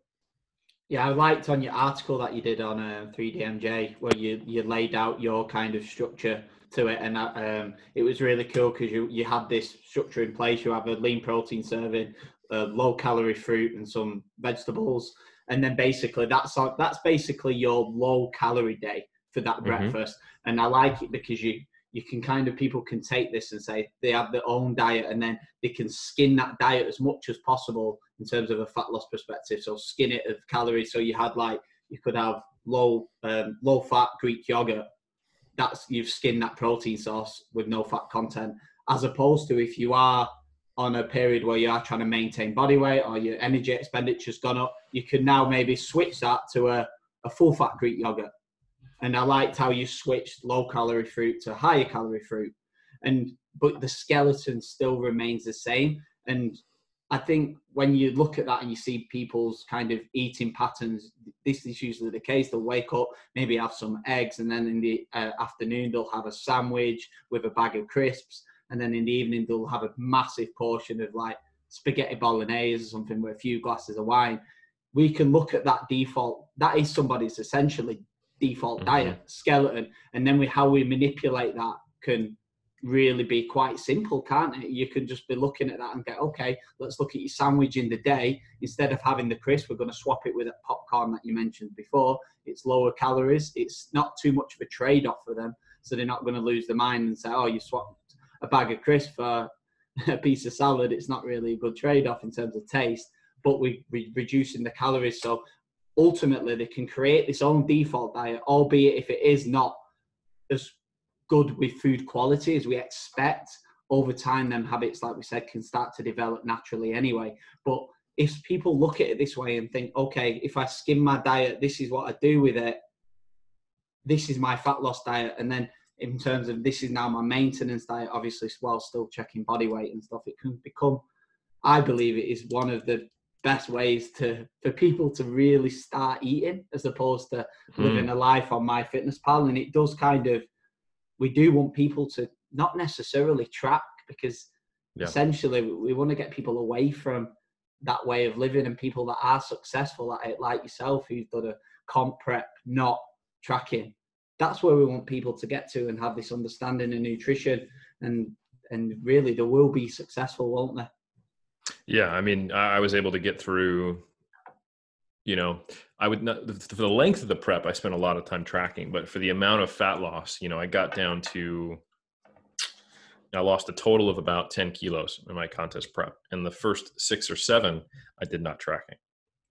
Speaker 1: Yeah, I liked on your article that you did on uh, 3DMJ where you you laid out your kind of structure to it, and uh, um, it was really cool because you you had this structure in place. You have a lean protein serving, uh, low calorie fruit and some vegetables, and then basically that's like that's basically your low calorie day for that mm-hmm. breakfast. And I like it because you you can kind of people can take this and say they have their own diet and then they can skin that diet as much as possible in terms of a fat loss perspective. So skin it of calories. So you had like you could have low um, low fat Greek yogurt. That's you've skinned that protein source with no fat content, as opposed to if you are on a period where you are trying to maintain body weight or your energy expenditure's gone up, you can now maybe switch that to a, a full fat Greek yogurt. And I liked how you switched low calorie fruit to higher calorie fruit. And but the skeleton still remains the same. And I think when you look at that and you see people's kind of eating patterns, this is usually the case. They'll wake up, maybe have some eggs, and then in the uh, afternoon they'll have a sandwich with a bag of crisps and then in the evening they'll have a massive portion of like spaghetti bolognese or something with a few glasses of wine. We can look at that default. That is somebody's essentially default mm-hmm. diet skeleton, and then we how we manipulate that can really be quite simple, can't it? You can just be looking at that and get, okay, let's look at your sandwich in the day. Instead of having the crisp, we're going to swap it with a popcorn that you mentioned before. It's lower calories. It's not too much of a trade off for them. So they're not going to lose their mind and say, oh, you swap a bag of crisps for a piece of salad, it's not really a good trade off in terms of taste. But we, we're reducing the calories. So ultimately, they can create this own default diet, albeit if it is not as good with food quality as we expect. Over time, them habits, like we said, can start to develop naturally anyway. But if people look at it this way and think, okay, if I skim my diet, this is what I do with it. This is my fat loss diet, and then in terms of this is now my maintenance diet, obviously, while still checking body weight and stuff, it can become, I believe, it is one of the best ways to for people to really start eating as opposed to mm. living a life on MyFitnessPal. And it does kind of, we do want people to not necessarily track because yeah. essentially we want to get people away from that way of living and people that are successful at it, like yourself, who've done a comp prep, not tracking that's where we want people to get to and have this understanding of nutrition and and really they will be successful won't they?
Speaker 2: Yeah i mean i was able to get through you know i would not for the length of the prep i spent a lot of time tracking but for the amount of fat loss you know i got down to i lost a total of about 10 kilos in my contest prep. And the first six or seven i did not tracking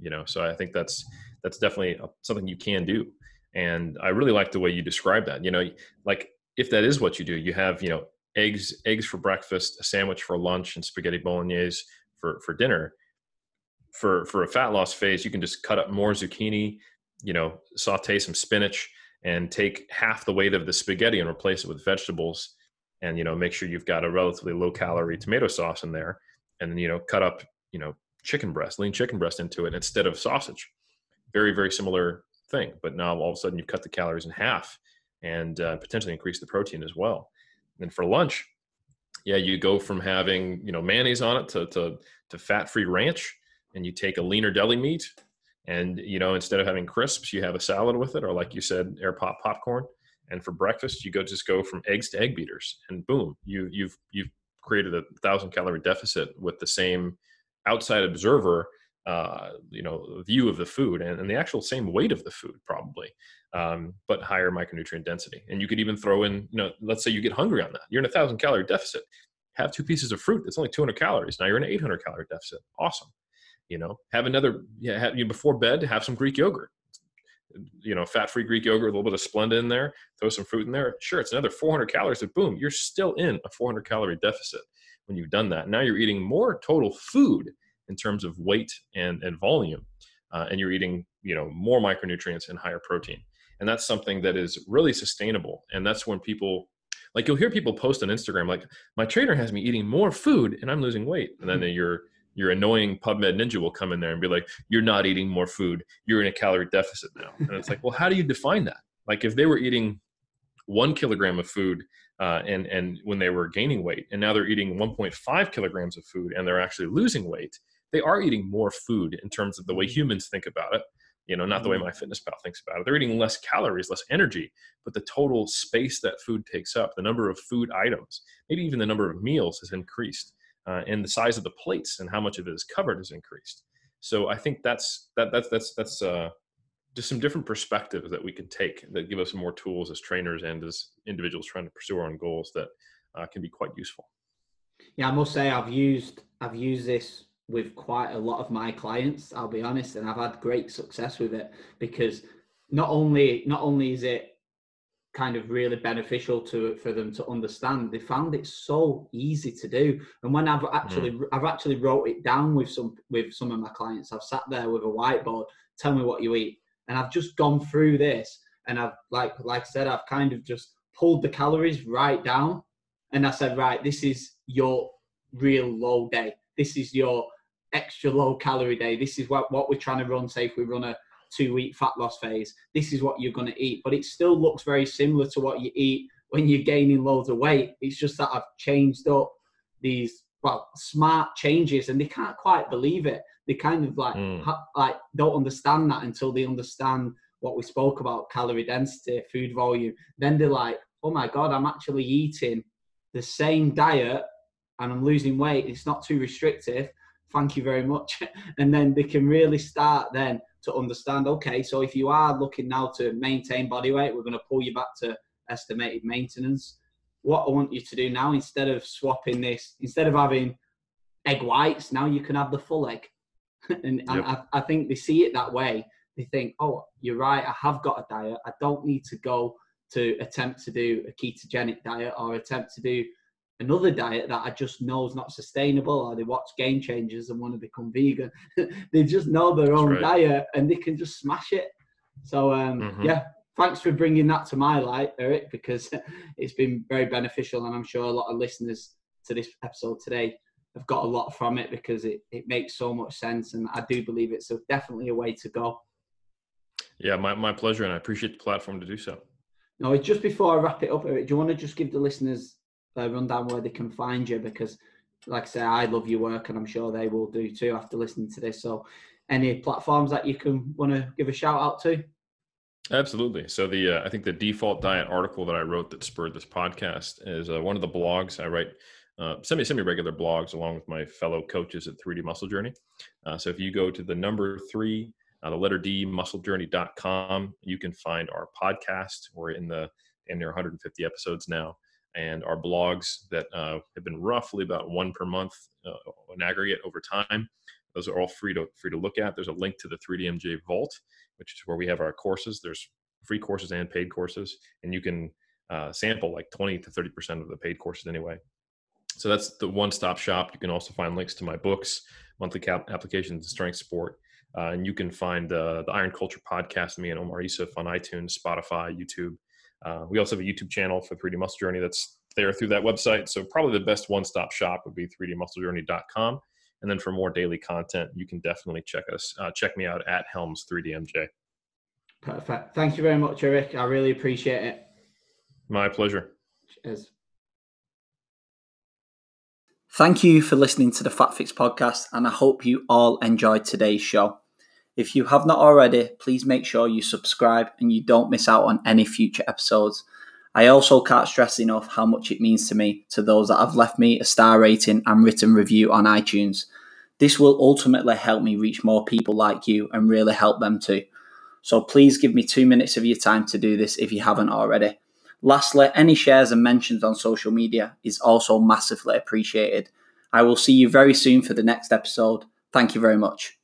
Speaker 2: you know so i think that's that's definitely something you can do and i really like the way you describe that you know like if that is what you do you have you know eggs eggs for breakfast a sandwich for lunch and spaghetti bolognese for for dinner. For for a fat loss phase you can just cut up more zucchini you know saute some spinach and take half the weight of the spaghetti and replace it with vegetables and you know make sure you've got a relatively low calorie tomato sauce in there and then you know cut up you know chicken breast lean chicken breast into it instead of sausage. Very very similar thing. But now all of a sudden you've cut the calories in half and uh, potentially increase the protein as well. And for lunch, yeah, you go from having you know mayonnaise on it to to, to fat free ranch, and you take a leaner deli meat And you know, instead of having crisps, you have a salad with it, or like you said, air pop popcorn. And for breakfast, you go just go from eggs to egg beaters, and boom, you you've you've created a thousand calorie deficit with the same outside observer uh, you know view of the food and, and, the actual same weight of the food probably um, but higher micronutrient density. And you could even throw in you know let's say you get hungry on that. You're in a thousand calorie deficit. Have two pieces of fruit. It's only 200 calories. Now you're in an 800 calorie deficit. Awesome. You know have another yeah have, you know, before bed have some greek yogurt. You know fat free greek yogurt a little bit of splenda in there. Throw some fruit in there. Sure it's another 400 calories but boom you're still in a 400 calorie deficit when you've done that. Now you're eating more total food in terms of weight and, and volume. Uh, and you're eating, you know, more micronutrients and higher protein. And that's something that is really sustainable. And that's when people, like you'll hear people post on Instagram, like my trainer has me eating more food and I'm losing weight. And then mm-hmm. your your annoying PubMed ninja will come in there and be like, "You're not eating more food. You're in a calorie deficit now." And it's like, well, how do you define that? Like if they were eating one kilogram of food uh, and and when they were gaining weight, and now they're eating 1.5 kilograms of food and they're actually losing weight, they are eating more food in terms of the way mm-hmm. humans think about it you know not the way MyFitnessPal thinks about it. They're eating less calories less energy but the total space that food takes up the number of food items maybe even the number of meals has increased uh, and the size of the plates and how much of it is covered has increased. So i think that's that that's that's that's uh, just some different perspectives that we can take that give us more tools as trainers and as individuals trying to pursue our own goals that uh, can be quite useful.
Speaker 1: Yeah i must say i've used i've used this with quite a lot of my clients i'll be honest and i've had great success with it because not only not only is it kind of really beneficial to for them to understand they found it so easy to do. And when i've actually mm. i've actually wrote it down with some with some of my clients i've sat there with a whiteboard tell me what you eat. And i've just gone through this and i've like like i said i've kind of just pulled the calories right down and i said right this is your real low day. This is your extra low calorie day. This is what, what we're trying to run. Say if we run a two week fat loss phase, this is what you're going to eat. But it still looks very similar to what you eat when you're gaining loads of weight. It's just that I've changed up these well smart changes, and they can't quite believe it. They kind of like mm. ha, like don't understand that until they understand what we spoke about calorie density, food volume. Then they're like, oh my god, I'm actually eating the same diet and I'm losing weight. It's not too restrictive thank you very much. and then they can really start then to understand, okay, so if you are looking now to maintain body weight, we're going to pull you back to estimated maintenance. What I want you to do now, instead of swapping this, instead of having egg whites, now you can have the full egg. and, yep. I, I think they see it that way. They think, oh, you're right, I have got a diet. I don't need to go to attempt to do a ketogenic diet or attempt to do another diet that I just know is not sustainable, or they watch Game Changers and want to become vegan. they just know their own right. diet and they can just smash it. So um, mm-hmm. yeah, thanks for bringing that to my light, Eric, because it's been very beneficial, and I'm sure a lot of listeners to this episode today have got a lot from it because it, it makes so much sense, and I do believe it's definitely a way to go.
Speaker 2: Yeah, my, my pleasure, and I appreciate the platform to do so.
Speaker 1: No, just before I wrap it up, Eric, do you want to just give the listeners uh, run down where they can find you because like I say, I love your work and I'm sure they will do too after listening to this. So any platforms that you can want to give a shout out to?
Speaker 2: Absolutely. So the uh, I think the default diet article that I wrote that spurred this podcast is uh, one of the blogs I write uh, semi semi regular blogs along with my fellow coaches at 3D Muscle Journey. Uh, so if you go to the number three, uh, the letter D, musclejourney.com, you can find our podcast. We're in the in near 150 episodes now and our blogs that uh, have been roughly about one per month uh, in aggregate over time. Those are all free to free to look at. There's a link to the 3DMJ Vault, which is where we have our courses. There's free courses and paid courses, and you can uh, sample like 20 to 30 percent of the paid courses anyway. So that's the one-stop shop. You can also find links to my books, monthly cap applications, strength sport, uh, and you can find uh, the Iron Culture podcast, me and Omar Isuf on iTunes, Spotify, YouTube, uh, we also have a YouTube channel for 3D Muscle Journey that's there through that website. So probably the best one-stop shop would be 3dmusclejourney.com. And then for more daily content, you can definitely check us, uh, check me out at Helms 3DMJ.
Speaker 1: Perfect. Thank you very much, Eric. I really appreciate it.
Speaker 2: My pleasure.
Speaker 1: Cheers. Thank you for listening to the Fat Fix podcast, and I hope you all enjoyed today's show. If you have not already, please make sure you subscribe and you don't miss out on any future episodes. I also can't stress enough how much it means to me to those that have left me a star rating and written review on iTunes. This will ultimately help me reach more people like you and really help them too. So please give me two minutes of your time to do this if you haven't already. Lastly, any shares and mentions on social media is also massively appreciated. I will see you very soon for the next episode. Thank you very much.